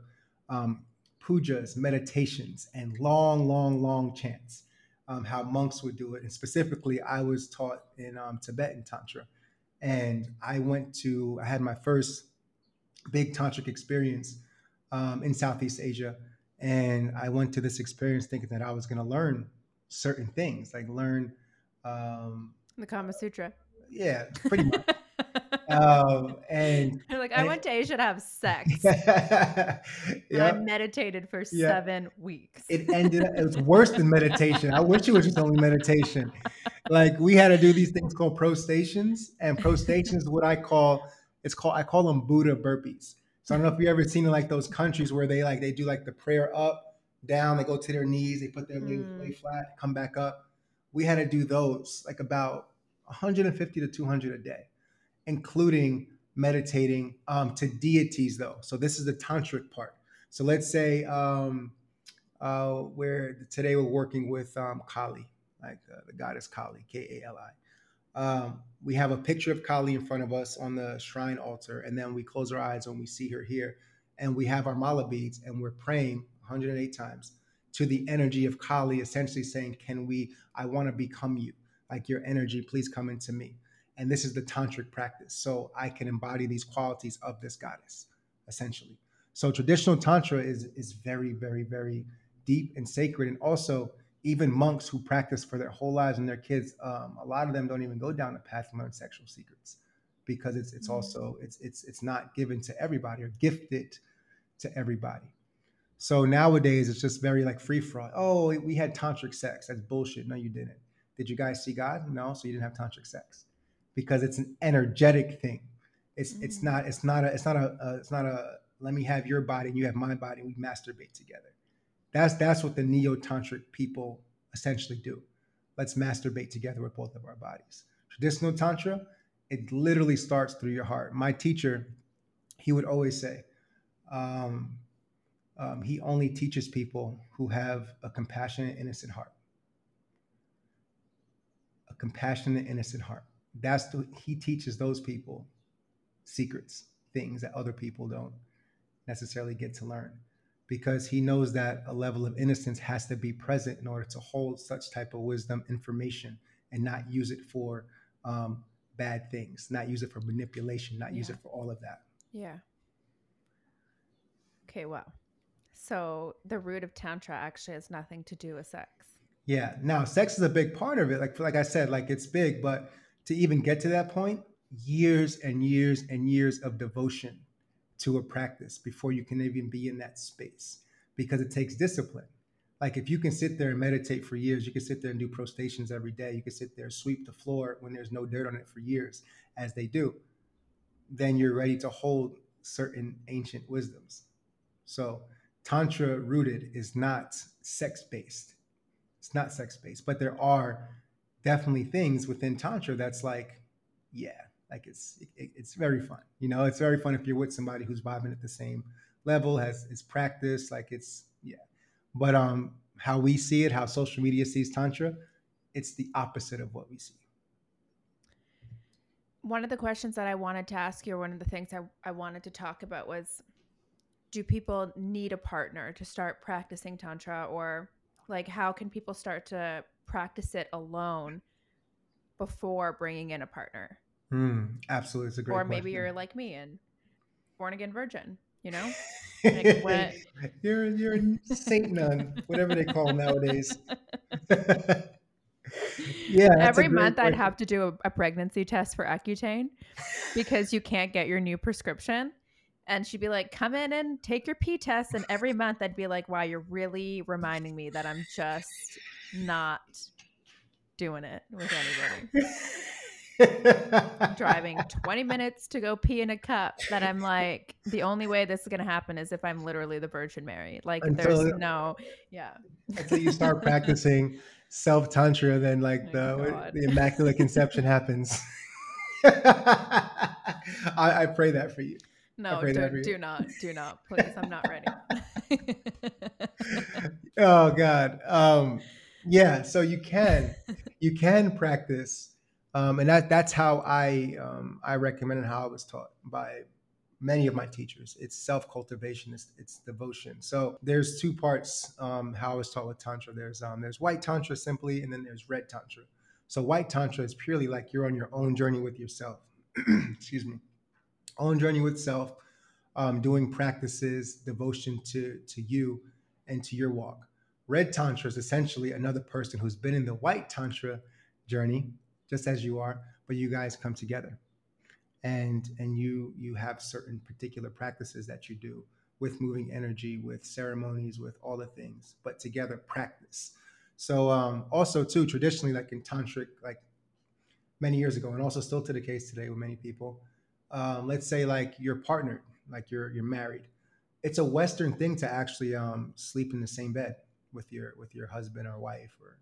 um, pujas, meditations, and long, long, long chants. Um, how monks would do it, and specifically, I was taught in um, Tibetan tantra, and I went to. I had my first big tantric experience um, in Southeast Asia, and I went to this experience thinking that I was going to learn certain things, like learn, um, The Kama Sutra. yeah, pretty much. um, and You're like, I and- went to Asia to have sex. And I meditated for Yeah. seven weeks. it ended. It was worse than meditation. I wish it was just only meditation. Like we had to do these things called pro stations, and pro stations, what I call, it's called. I call them Buddha burpees. So I don't know if you ever seen in like those countries where they like they do like the prayer up, down, they go to their knees, they put their legs Mm. lay flat, come back up. We had to do those like about 150 to 200 a day, including meditating um, to deities though. So this is the tantric part. So let's say um, uh, where today we're working with um, Kali, like uh, the goddess Kali, K A L I. Um, we have a picture of Kali in front of us on the shrine altar, and then we close our eyes when we see her here, and we have our mala beads, and we're praying 108 times to the energy of Kali, essentially saying, "Can we? I want to become you, like your energy. Please come into me." And this is the tantric practice, so I can embody these qualities of this goddess, essentially. So traditional tantra is is very, very, very deep and sacred, and also even monks who practice for their whole lives and their kids, um, a lot of them don't even go down the path to learn sexual secrets because it's it's Mm. also it's it's it's not given to everybody or gifted to everybody. So nowadays it's just very like free for all. Oh, we had tantric sex. That's bullshit. No, you didn't. Did you guys see God? No, so you didn't have tantric sex because it's an energetic thing. It's it's Mm. not it's not a it's not a, a it's not a let me have your body and you have my body and we masturbate together. That's that's what the neo tantric people essentially do. Let's masturbate together with both of our bodies. Traditional tantra, it literally starts through your heart. My teacher, he would always say, um, um, he only teaches people who have a compassionate, innocent heart. A compassionate, innocent heart. That's the, he teaches those people secrets, things that other people don't necessarily get to learn because he knows that a level of innocence has to be present in order to hold such type of wisdom information and not use it for um, bad things not use it for manipulation not use it for all of that Yeah. Okay, wow. So the root of tantra actually has nothing to do with sex. yeah now sex is a big part of it like like i said like it's big but to even get to that point years and years and years of devotion to a practice before you can even be in that space because it takes discipline. Like if you can sit there and meditate for years you can sit there and do prostations every day you can sit there sweep the floor when there's no dirt on it for years as they do then you're ready to hold certain ancient wisdoms. So tantra rooted is not sex based it's not sex based but there are definitely things within tantra that's like yeah like it's it, it's very fun you know it's very fun if you're with somebody who's vibing at the same level has is practice like it's yeah but um how we see it how social media sees tantra it's the opposite of what we see One of the questions that I wanted to ask you, or one of the things I, I wanted to talk about was do people need a partner to start practicing Tantra? Or like, how can people start to practice it alone before bringing in a partner? Hmm, absolutely it's a great or maybe question. you're like me and born again virgin, you know? like, what- you're you're a saint nun whatever they call them nowadays yeah Every month I'd have to do a, a pregnancy test for Accutane because you can't get your new prescription. And she'd be like, come in and take your P test. And every month I'd be like, wow, you're really reminding me that I'm just not doing it with anybody. driving 20 minutes to go pee in a cup that I'm like, the only way this is going to happen is if I'm literally the Virgin Mary. Like, until, there's no, yeah. Until you start practicing self Tantra, then like oh the, the Immaculate Conception happens. I, I, pray that for you. No, do, do not, do not, please. I'm not ready. oh God. Um, yeah. So you can, you can practice, um, and that that's how I um, I recommend and how I was taught by many of my teachers. It's self cultivation. It's, it's devotion. So there's two parts um, how I was taught with tantra. There's um, there's white tantra simply, and then there's red tantra. So white tantra is purely like you're on your own journey with yourself. Excuse me, own journey with self, um, doing practices, devotion to to you and to your walk. Red tantra is essentially another person who's been in the white tantra journey, just as you are, but you guys come together, and and you you have certain particular practices that you do with moving energy, with ceremonies, with all the things, but together practice. So um, also too traditionally, like in tantric, like many years ago, and also still to the case today with many people. Um, let's say like you're partnered, like you're you're married. It's a Western thing to actually um, sleep in the same bed with your with your husband or wife or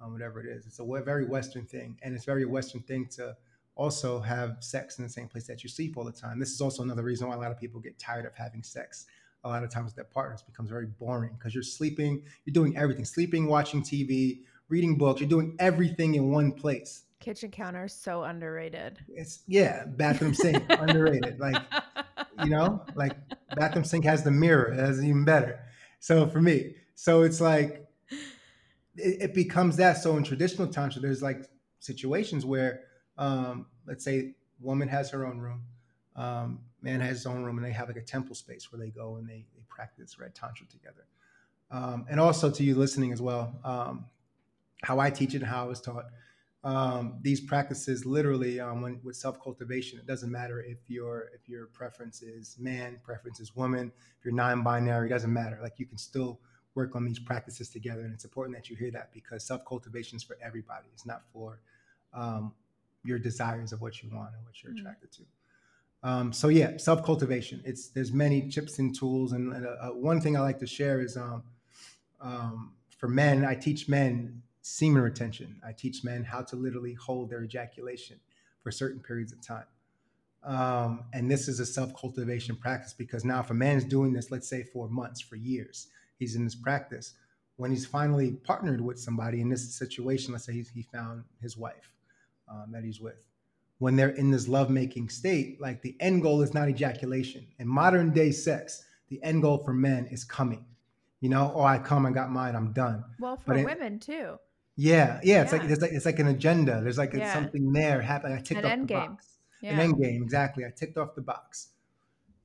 um, whatever it is. It's a very Western thing, and it's very Western thing to also have sex in the same place that you sleep all the time. This is also another reason why a lot of people get tired of having sex a lot of times with their partners becomes very boring because you're sleeping, you're doing everything, sleeping, watching TV, reading books, you're doing everything in one place. Kitchen counter so underrated. It's yeah, bathroom sink underrated. Like you know, like bathroom sink has the mirror, that's even better. So for me, so it's like it, it becomes that. So in traditional tantra, there's like situations where, um, let's say, woman has her own room, um, man has his own room and they have like a temple space where they go and they, they practice red tantra together um, and also to you listening as well um, how i teach it and how i was taught um, these practices literally um, when, with self-cultivation it doesn't matter if your if your preference is man preference is woman if you're non-binary it doesn't matter like you can still work on these practices together and it's important that you hear that because self-cultivation is for everybody it's not for um, your desires of what you want and what you're mm-hmm. attracted to um, so yeah, self cultivation. It's there's many chips and tools, and, and uh, uh, one thing I like to share is um, um, for men. I teach men semen retention. I teach men how to literally hold their ejaculation for certain periods of time. Um, and this is a self cultivation practice because now if a man is doing this, let's say for months, for years, he's in this practice. When he's finally partnered with somebody in this situation, let's say he found his wife um, that he's with when they're in this lovemaking state, like the end goal is not ejaculation. In modern day sex, the end goal for men is coming. You know, oh, I come, I got mine, I'm done. Well, for but women too. Yeah, yeah, it's yeah. like it's like it's like an agenda. There's like yeah. something there happening. I ticked an off the game. box. Yeah. An end game, exactly. I ticked off the box.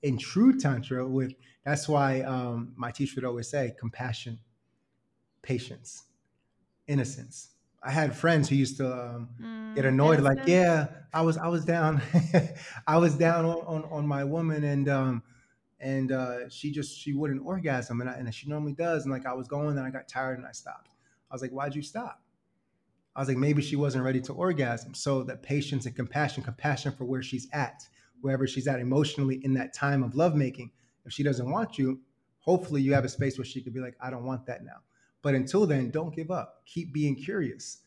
In true tantra, with that's why um, my teacher would always say compassion, patience, innocence I had friends who used to um, mm, get annoyed, like, yeah, I was I was down, I was down on, on, on my woman, and um, and uh, she just she wouldn't orgasm, and I, and she normally does, and like I was going, and I got tired, and I stopped. I was like, why'd you stop? I was like, maybe she wasn't ready to orgasm. So that patience and compassion, compassion for where she's at, wherever she's at emotionally in that time of lovemaking. If she doesn't want you, hopefully you have a space where she could be like, I don't want that now. But until then, don't give up. Keep being curious.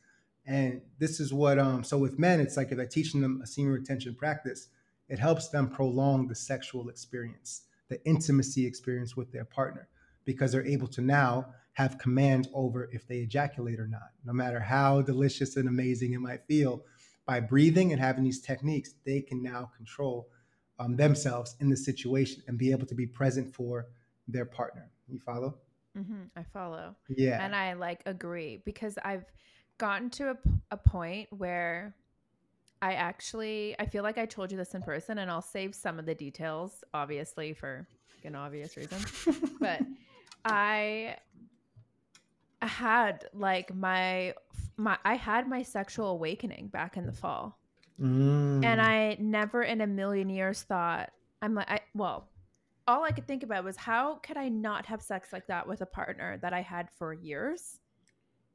And this is what um so with men, it's like if I'm teaching them a semen retention practice, it helps them prolong the sexual experience, the intimacy experience with their partner, because they're able to now have command over if they ejaculate or not. No matter how delicious and amazing it might feel, by breathing and having these techniques, they can now control um, themselves in the situation and be able to be present for their partner. You follow? Mm-hmm, I follow. Yeah. And I like agree because I've gotten to a, a point where I actually I feel like I told you this in person and I'll save some of the details obviously for an obvious reason. but I had like my my I had my sexual awakening back in the fall. Mm. And I never in a million years thought I'm like I well all I could think about was how could I not have sex like that with a partner that I had for years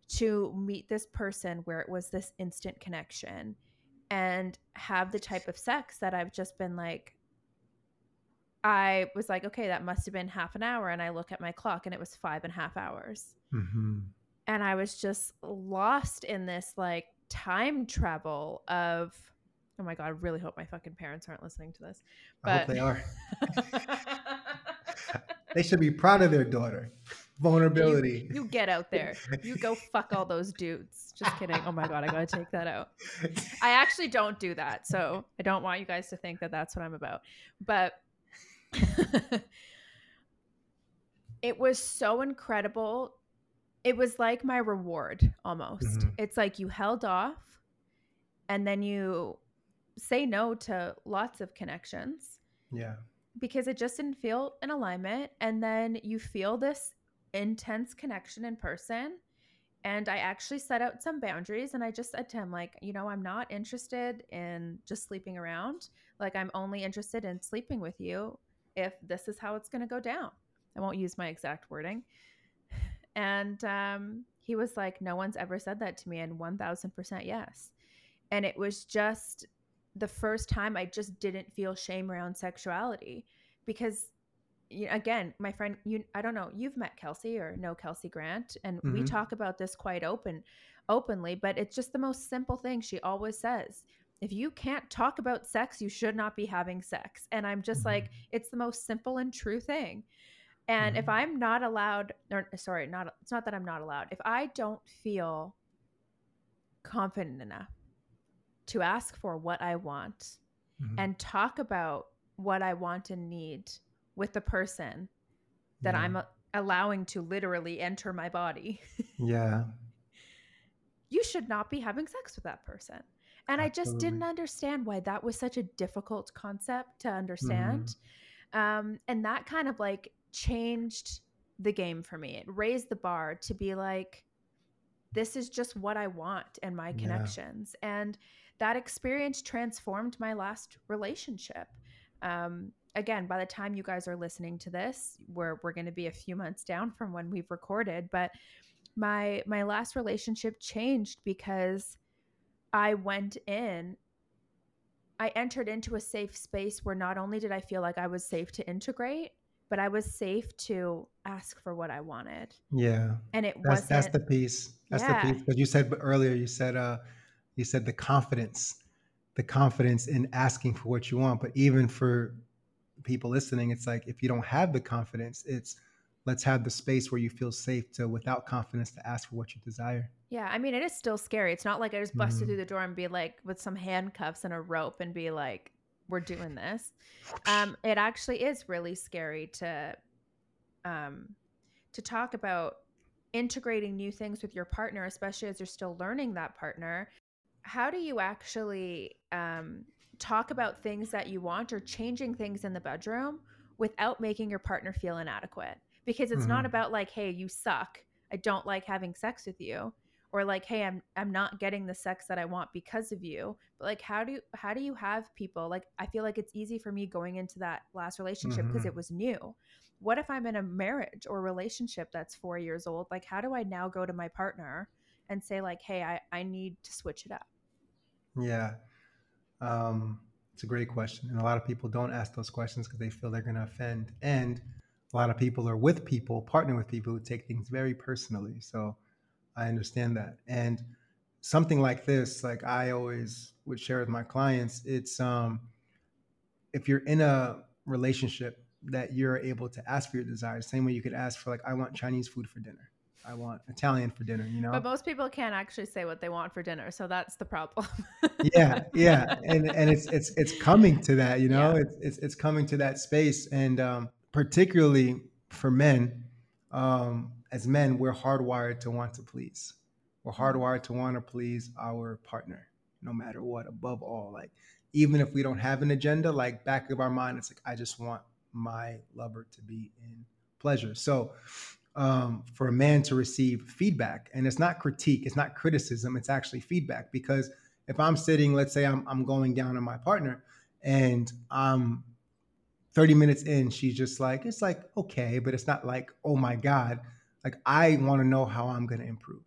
to meet this person where it was this instant connection and have the type of sex that I've just been like, I was like, okay, that must have been half an hour. And I look at my clock and it was five and a half hours. Mm-hmm. And I was just lost in this like time travel of, oh my God, I really hope my fucking parents aren't listening to this. I hope they are. they should be proud of their daughter. Vulnerability. You, you get out there. You go fuck all those dudes. Just kidding. Oh my God, I gotta take that out. I actually don't do that. So I don't want you guys to think that that's what I'm about. But it was so incredible. It was like my reward almost. Mhm. It's like you held off and then you say no to lots of connections Yeah. because it just didn't feel in alignment. And then you feel this intense connection in person. And I actually set out some boundaries and I just said to him, like, you know, I'm not interested in just sleeping around. Like, I'm only interested in sleeping with you if this is how it's going to go down. I won't use my exact wording. And um, he was like, no one's ever said that to me. And 1000% yes. And it was just the first time I just didn't feel shame around sexuality because you again, my friend, you I don't know, you've met Kelsey or know Kelsey Grant, and we Mhm. talk about this quite open openly, but it's just the most simple thing she always says. If you can't talk about sex, you should not be having sex. And I'm just Mhm. like, it's the most simple and true thing. And if Mhm. I'm not allowed, or sorry, not it's not that I'm not allowed. If I don't feel confident enough to ask for what I want Mhm. and talk about what I want and need with the person that Yeah. I'm a- allowing to literally enter my body, Yeah. you should not be having sex with that person. And I just didn't understand why that was such a difficult concept to understand. Um, and that kind of like changed the game for me. It raised the bar to be like, this is just what I want and my Yeah. connections. And that experience transformed my last relationship. Um, again, by the time you guys are listening to this, we're we're going to be a few months down from when we've recorded, but my my last relationship changed because I went in I entered into a safe space where not only did I feel like I was safe to integrate, but I was safe to ask for what I wanted. Yeah. And it wasn't that's the piece. That's Yeah. the piece. Because you said earlier, you said uh you said the confidence, the confidence in asking for what you want. But even for people listening, it's like if you don't have the confidence, it's let's have the space where you feel safe to without confidence to ask for what you desire. Yeah, I mean, it is still scary. It's not like I just busted Mhm. through the door and be like with some handcuffs and a rope and be like, "We're doing this." Um, it actually is really scary to, um, to talk about integrating new things with your partner, especially as you're still learning that partner. How do you actually um, talk about things that you want or changing things in the bedroom without making your partner feel inadequate? Because it's not Mhm. about like, "Hey, you suck. I don't like having sex with you." Or like hey i'm i'm not getting the sex that i want because of you but like how do you how do you have people like i feel like it's easy for me going into that last relationship because Mhm. it was new what if i'm in a marriage or relationship that's 4 years old like how do i now go to my partner and say like hey i i need to switch it up Yeah. Um, it's a great question. And a lot of people don't ask those questions because they feel they're going to offend. And a lot of people are with people, partner with people who take things very personally. So I understand that. And something like this, like I always would share with my clients, it's um, if you're in a relationship that you're able to ask for your desires, same way you could ask for like, I want Chinese food for dinner. I want Italian for dinner, you know? but most people can't actually say what they want for dinner so that's the problem yeah yeah and and it's it's it's coming to that you know Yeah. it's, it's it's coming to that space and um particularly for men um as men we're hardwired to want to please. We're hardwired to want to please our partner no matter what above all like even if we don't have an agenda like back of our mind it's like i just want my lover to be in pleasure. So um, for a man to receive feedback and it's not critique it's not criticism it's actually feedback because if I'm sitting, let's say I'm, I'm going down on my partner and I'm 30 minutes in, she's just like, it's like, okay, but it's not like, oh my God. Like, I want to know how I'm going to improve.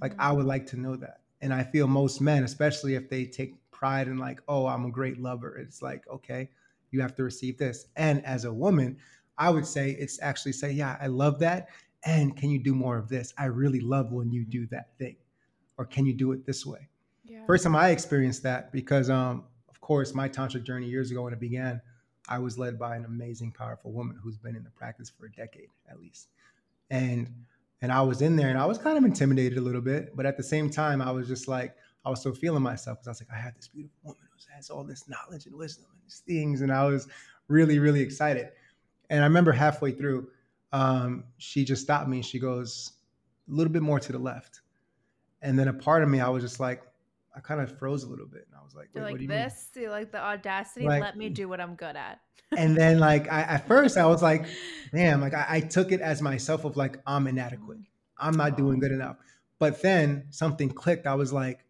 Like, Mhm. I would like to know that. And I feel most men, especially if they take pride in like, oh, I'm a great lover. It's like, okay, you have to receive this. And as a woman, I would say it's actually say, yeah, I love that. And can you do more of this? I really love when you do that thing. Or can you do it this way? Yeah. First time I experienced that because um, of course my tantric journey years ago when it began, I was led by an amazing, powerful woman who's been in the practice for a decade at least. And and I was in there and I was kind of intimidated a little bit, but at the same time, I was just like, I was still feeling myself because I was like, I have this beautiful woman who has all this knowledge and wisdom and these things. And I was really, really excited. And I remember halfway through, um, she just stopped me. She goes, a little bit more to the left. And then a part of me, I was just like, I kind of froze a little bit. And I was like, Wait, like this, you like the audacity, like, let me do what I'm good at. and then like I, at first I was like, damn, like I, I, took it as myself of like, I'm inadequate. I'm not doing good enough. But then something clicked. I was like,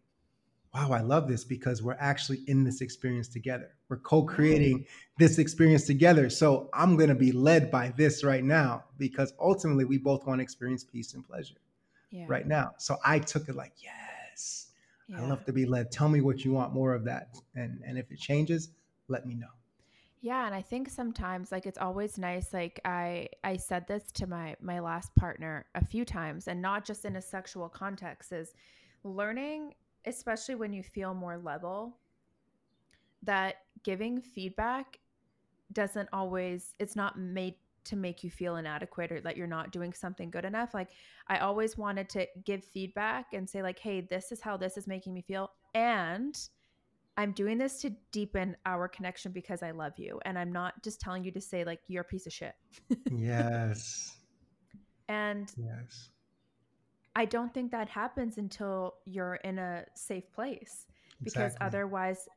wow, I love this because we're actually in this experience together. We're co-creating this experience together. So I'm going to be led by this right now because ultimately we both want to experience peace and pleasure yeah. right now. So I took it like, yes, yeah. I love to be led. Tell me what you want more of that. And and if it changes, let me know. Yeah, and I think sometimes like it's always nice like I I said this to my my last partner a few times and not just in a sexual context is learning especially when you feel more level that giving feedback doesn't always it's not made to make you feel inadequate or that you're not doing something good enough like i always wanted to give feedback and say like hey this is how this is making me feel and i'm doing this to deepen our connection because i love you and i'm not just telling you to say like you're a piece of shit. Yes. And yes. I don't think that happens until you're in a safe place because exactly. otherwise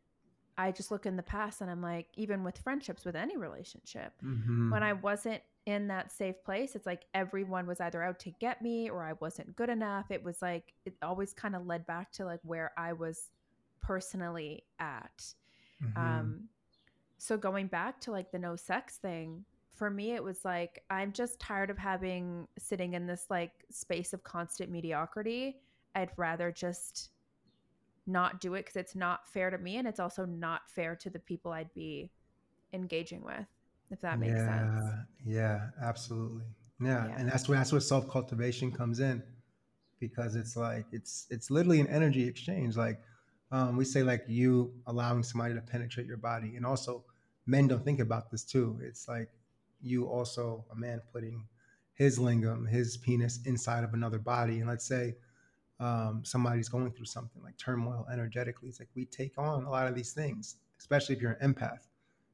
I just look in the past and I'm like, even with friendships, with any relationship, mm-hmm. when I wasn't in that safe place, it's like everyone was either out to get me or I wasn't good enough. It was like, it always kind of led back to like where I was personally at. Mm-hmm. Um, so going back to like the no sex thing, for me, it was like, I'm just tired of having sitting in this like space of constant mediocrity. I'd rather just not do it because it's not fair to me and it's also not fair to the people I'd be engaging with, if that makes yeah, sense. Yeah, absolutely. Yeah. yeah. And that's where that's where self cultivation comes in. Because it's like it's it's literally an energy exchange. Like um, we say like you allowing somebody to penetrate your body. And also men don't think about this too. It's like you also a man putting his lingam, his penis inside of another body. And let's say um, somebody's going through something like turmoil energetically. It's like we take on a lot of these things, especially if you're an empath,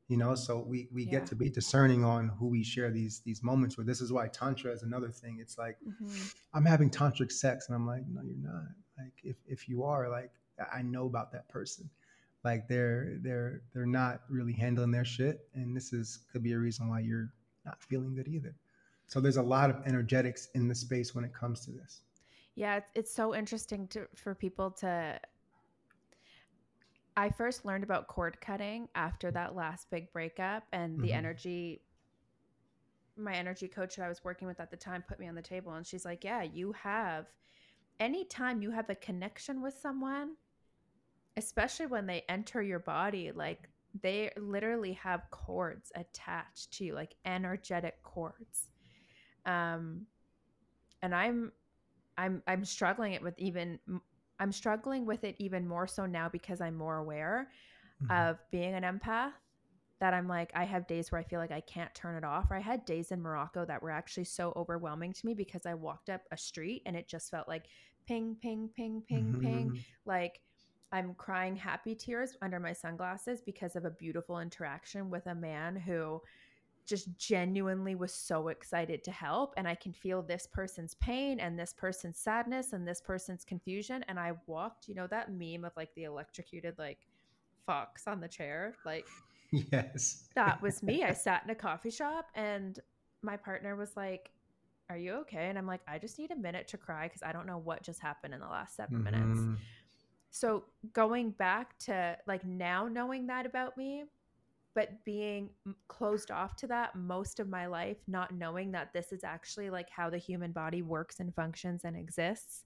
you know. So we we yeah. get to be discerning on who we share these these moments with. This is why tantra is another thing. It's like mm-hmm. I'm having tantric sex, and I'm like, no, you're not. Like if if you are, like I know about that person. Like they're they're they're not really handling their shit, and this is could be a reason why you're not feeling good either. So there's a lot of energetics in the space when it comes to this. Yeah, it's, it's so interesting to for people to. I first learned about cord cutting after that last big breakup, and the mm-hmm. energy. My energy coach that I was working with at the time put me on the table, and she's like, "Yeah, you have. Anytime you have a connection with someone, especially when they enter your body, like they literally have cords attached to you, like energetic cords. Um, and I'm I'm I'm struggling it with even I'm struggling with it even more so now because I'm more aware mm-hmm. of being an empath that I'm like I have days where I feel like I can't turn it off or I had days in Morocco that were actually so overwhelming to me because I walked up a street and it just felt like ping ping ping ping mm-hmm. ping like I'm crying happy tears under my sunglasses because of a beautiful interaction with a man who just genuinely was so excited to help and i can feel this person's pain and this person's sadness and this person's confusion and i walked you know that meme of like the electrocuted like fox on the chair like yes. that was me. I sat in a coffee shop and my partner was like are you okay? And i'm like i just need a minute to cry because i don't know what just happened in the last 7 mm-hmm. minutes so going back to like now knowing that about me but being closed off to that most of my life not knowing that this is actually like how the human body works and functions and exists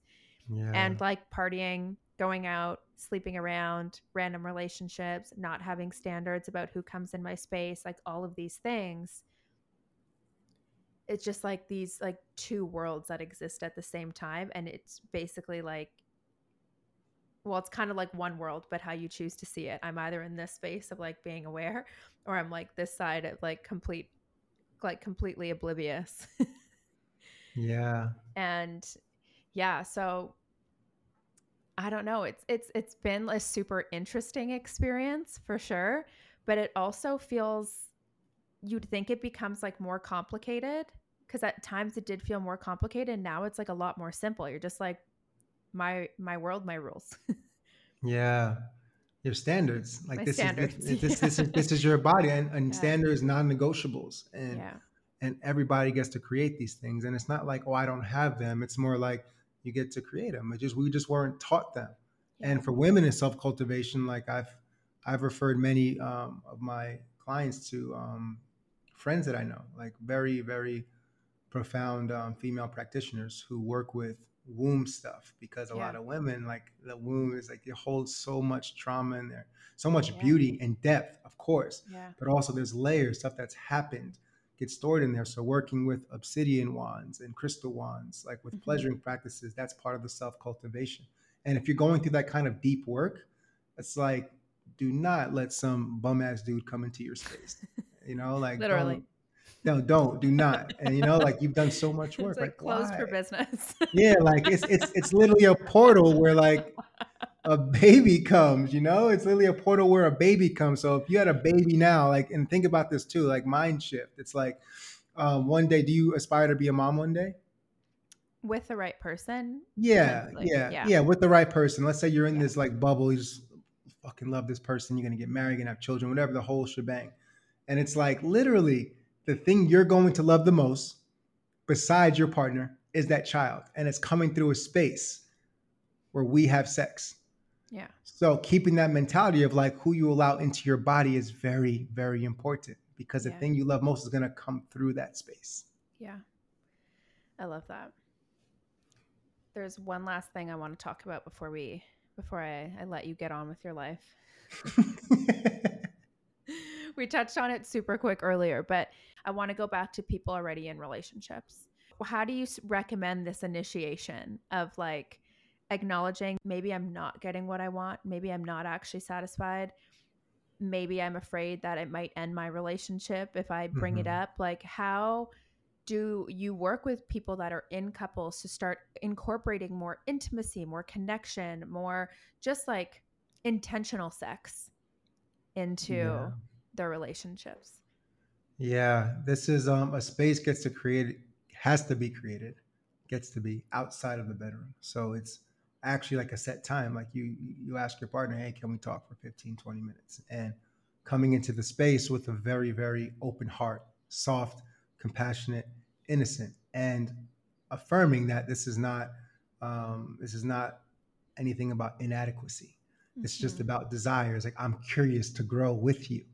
yeah. and like partying going out, sleeping around, random relationships, not having standards about who comes in my space, like all of these things. It's just like these like two worlds that exist at the same time and it's basically like well, it's kind of like one world, but how you choose to see it. I'm either in this space of like being aware or I'm like this side of like complete like completely oblivious. yeah. And yeah, so I don't know. It's it's it's been a super interesting experience for sure, but it also feels you'd think it becomes like more complicated because at times it did feel more complicated and now it's like a lot more simple. You're just like my my world, my rules. yeah. Your standards. Like My this standards, is this, this, yeah. this is this is your body and, and Yeah. standards non-negotiables. And yeah. and everybody gets to create these things and it's not like oh i don't have them it's more like you get to create them it just we just weren't taught them and for women in self-cultivation like i've i've referred many um, of my clients to um, friends that i know like very very profound um, female practitioners who work with womb stuff because a Yeah. lot of women like the womb is like it holds so much trauma in there so much Yeah. beauty and depth of course Yeah. but also there's layers, stuff that's happened gets stored in there. So working with obsidian wands and crystal wands, like with Mhm. pleasuring practices, that's part of the self cultivation. And if you're going through that kind of deep work, it's like, do not let some bum ass dude come into your space. You know, like Literally. No, don't, do not. And you know, like you've done so much work. It's like, closed for business. Yeah, like it's it's it's literally a portal where like a baby comes, you know? It's literally a portal where a baby comes. So if you had a baby now, like and think about this too, like mind shift. It's like um, one day, do you aspire to be a mom one day? With the right person. Yeah, Potentially, yeah, yeah. yeah, with the right person. Let's say you're in Yeah. this like bubble, you just fucking love this person, you're gonna get married, you're gonna have children, whatever, the whole shebang. And it's like literally the thing you're going to love the most, besides your partner, is that child. And it's coming through a space where we have sex. Yeah. So keeping that mentality of like who you allow into your body is very, very important because the Yeah. thing you love most is gonna come through that space. Yeah. I love that. There's one last thing I want to talk about before we before I, I let you get on with your life. we touched on it super quick earlier, but I want to go back to people already in relationships. How do you recommend this initiation of like acknowledging maybe I'm not getting what I want, maybe I'm not actually satisfied, maybe I'm afraid that it might end my relationship if I bring it Mhm. up? Like, how do you work with people that are in couples to start incorporating more intimacy, more connection, more just like intentional sex into Yeah. their relationships? Yeah, this is um a space gets to create has to be created, gets to be outside of the bedroom. So it's actually like a set time. Like you you ask your partner, hey, can we talk for 15, 20 minutes? And coming into the space with a very, very open heart, soft, compassionate, innocent, and affirming that this is not um, this is not anything about inadequacy. It's just Mhm. about desires. Like I'm curious to grow with you.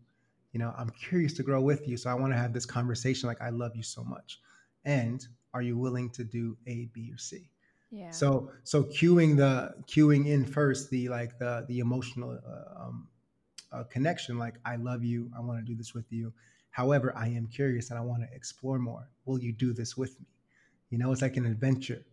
You know, I'm curious to grow with you. So I want to have this conversation like I love you so much. And are you willing to do A, B, or C? yeah. So so cueing the cueing in first the like the the emotional uh, um, uh, connection. Like I love you. I want to do this with you. However, I am curious and I want to explore more. Will you do this with me? You know, it's like an adventure.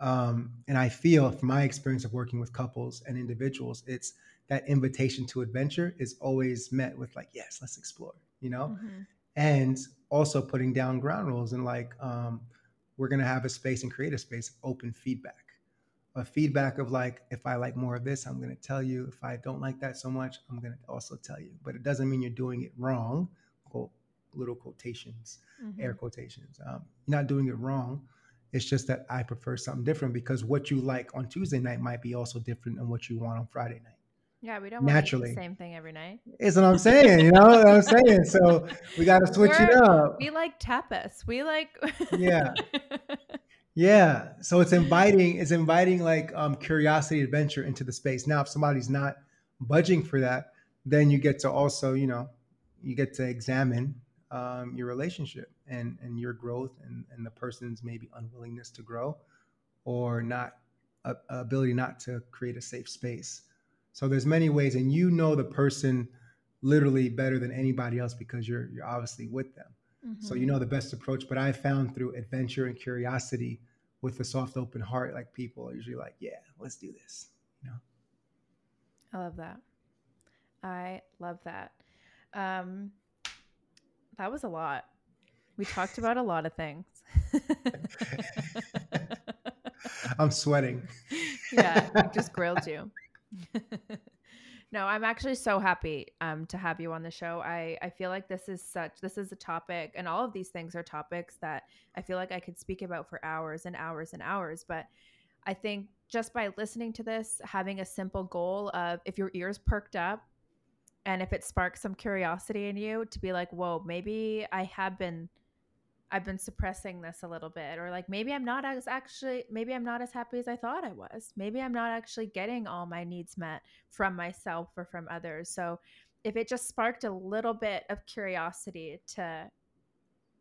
Um, and I feel from my experience of working with couples and individuals, it's that invitation to adventure is always met with like, yes, let's explore. You know, Mhm. and also putting down ground rules and like um, we're going to have a space and create a space of open feedback a feedback of like if i like more of this i'm going to tell you if i don't like that so much i'm going to also tell you but it doesn't mean you're doing it wrong quote little quotations air Mhm. quotations um, you're not doing it wrong it's just that i prefer something different because what you like on tuesday night might be also different than what you want on friday night Yeah, we don't want to eat Naturally. the same thing every night. is what i'm saying you know what i'm saying so we got to switch it We're- up We like tapas. We like Yeah. Yeah. So it's inviting, it's inviting like um, curiosity, adventure into the space. Now, if somebody's not budging for that, then you get to also, you know, you get to examine um, your relationship and and your growth and and the person's maybe unwillingness to grow or not a ability not to create a safe space. So there's many ways, and you know the person literally better than anybody else because you're you're obviously with them. Mm-hmm. So you mm-hmm. know the best approach. But I found through adventure and curiosity with a soft, open heart, like people are usually like, yeah, let's do this. You know. I love that. I love that. Um, that was a lot. We talked about a lot of things. I'm sweating. yeah, I just grilled you. no, I'm actually so happy um, to have you on the show. I, I feel like this is such this is a topic, and all of these things are topics that I feel like I could speak about for hours and hours and hours. But I think just by listening to this, having a simple goal of if your ears perked up and if it sparks some curiosity in you to be like, whoa, maybe I have been I've been suppressing this a little bit or like maybe I'm not as actually maybe I'm not as happy as I thought I was. Maybe I'm not actually getting all my needs met from myself or from others. So if it just sparked a little bit of curiosity to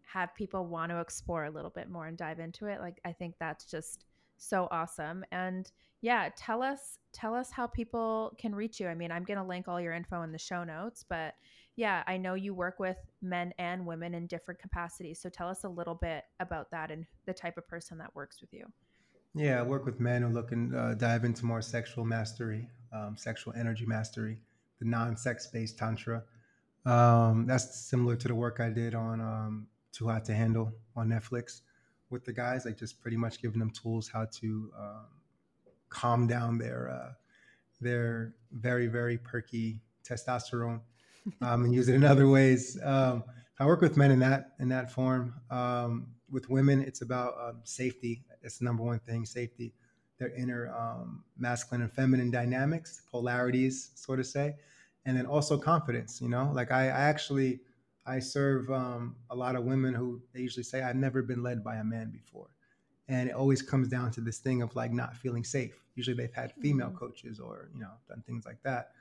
have people want to explore a little bit more and dive into it, like I think that's just so awesome. And yeah, tell us tell us how people can reach you. I mean, I'm going to link all your info in the show notes, but yeah, I know you work with men and women in different capacities. So tell us a little bit about that and the type of person that works with you. Yeah, I work with men who look and uh, dive into more sexual mastery, um, sexual energy mastery, the non-sex based tantra. Um, that's similar to the work I did on um, Too Hot to Handle on Netflix with the guys. Like just pretty much giving them tools how to um, calm down their uh, their very very perky testosterone um, and use it in other ways. Um, I work with men in that in that form. Um, with women, it's about um, safety. It's the number one thing: safety, their inner um, masculine and feminine dynamics, polarities, sort of say, and then also confidence. You know, like I, I actually I serve um, a lot of women who they usually say I've never been led by a man before, and it always comes down to this thing of like not feeling safe. Usually they've had female mm-hmm. coaches or you know done things like that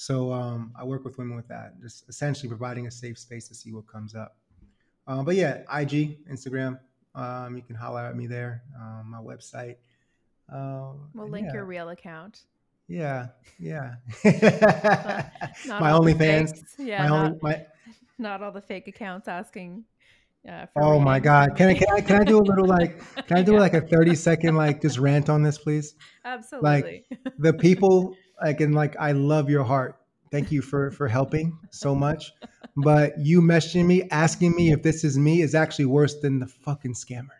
so um, I work with women with that, just essentially providing a safe space to see what comes up. Uh, but yeah, IG, Instagram, um, you can holler at me there. Um, my website. Um, we'll link yeah. your real account. Yeah, yeah. my OnlyFans. Yeah, my, not, only, my, not all the fake accounts asking uh, oh my god! Can I can I can I do a little like can I do yeah. like a thirty second like just rant on this, please? Absolutely. Like the people like and like I love your heart. Thank you for for helping so much. But you messaging me asking me if this is me is actually worse than the fucking scammer.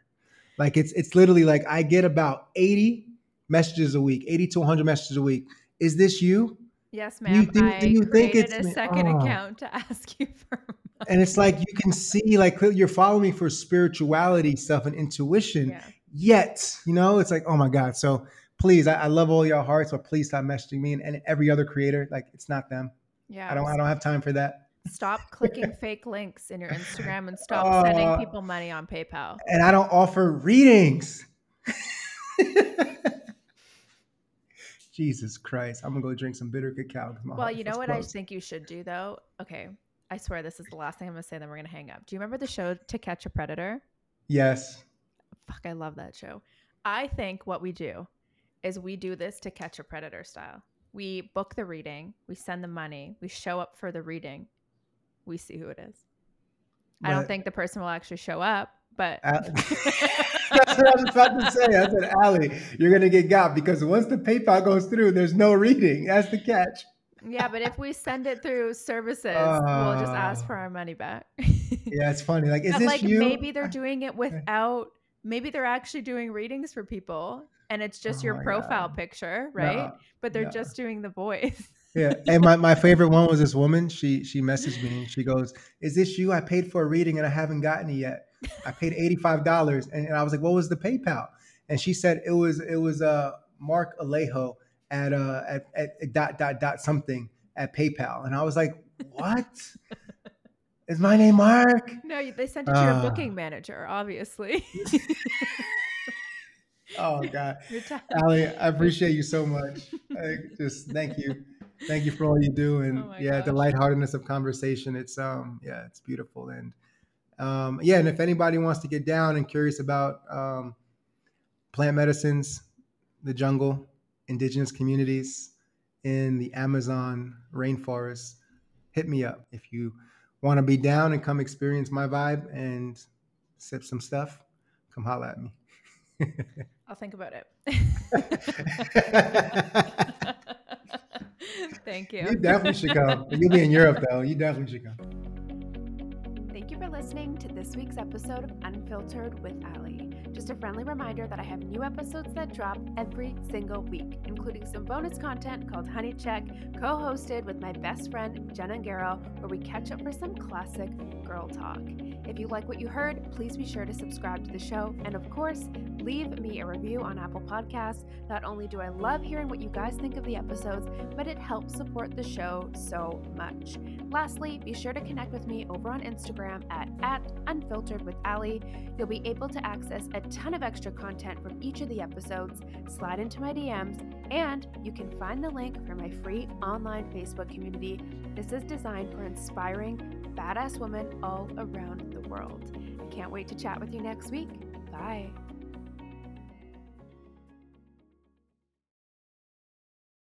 Like it's it's literally like I get about 80 messages a week, 80 to 100 messages a week. Is this you? Yes, ma'am. You think, I you think it's a second oh. account to ask you for. And it's like you can see like you're following me for spirituality stuff and intuition. Yeah. Yet, you know, it's like, oh my God. So please, I, I, love all your hearts, but please stop messaging me and, and, every other creator. Like it's not them. Yeah. I don't I don't have time for that. Stop clicking fake links in your Instagram and stop uh, sending people money on PayPal. And I don't offer readings. Jesus Christ. I'm gonna go drink some bitter cacao. well, you know what. I think you should do though? Okay. I swear this is the last thing I'm gonna say, then we're gonna hang up. Do you remember the show To Catch a Predator? Yes. Fuck, I love that show. I think what we do is we do this to catch a predator style. We book the reading, we send the money, we show up for the reading, we see who it is. But, I don't think the person will actually show up, but that's what I was about to say. I said, Allie, you're gonna get got because once the PayPal goes through, there's no reading. That's the catch. Yeah, but if we send it through services, uh, we'll just ask for our money back. yeah, it's funny. Like, is but this like you? Maybe they're doing it without. Maybe they're actually doing readings for people and it's just oh your profile God. picture, right? No, but they're no. just doing the voice. yeah, and my, my favorite one was this woman. She she messaged me and she goes, "Is this you? I paid for a reading and I haven't gotten it yet. I paid eighty five dollars." And, and, I was like, "What was the PayPal?" And she said it was it was uh Mark Alejo at uh at, at dot dot dot something at PayPal, and I was like, what? Is my name Mark? No, they sent it to uh, your booking manager, obviously. oh God, Allie, I appreciate you so much. I just thank you, thank you for all you do, and oh yeah, gosh. the lightheartedness of conversation. It's um, yeah, it's beautiful, and um, yeah, and if anybody wants to get down and curious about um, plant medicines, the jungle, indigenous communities in the Amazon rainforest, hit me up. If you want to be down and come experience my vibe and sip some stuff, come holla at me. I'll think about it. Thank you. You definitely should come. You'll be in Europe though. You definitely should come. Thank you for listening to this week's episode of Unfiltered with Ali. Just a friendly reminder that I have new episodes that drop every single week, including some bonus content called Honey Check, co hosted with my best friend Jenna Garrow, where we catch up for some classic girl talk. If you like what you heard, please be sure to subscribe to the show. And of course, leave me a review on Apple Podcasts. Not only do I love hearing what you guys think of the episodes, but it helps support the show so much. Lastly, be sure to connect with me over on Instagram at, at Unfiltered with Ali. You'll be able to access a ton of extra content from each of the episodes, slide into my DMs, and you can find the link for my free online Facebook community. This is designed for inspiring, badass women all around the world. Can't wait to chat with you next week. Bye.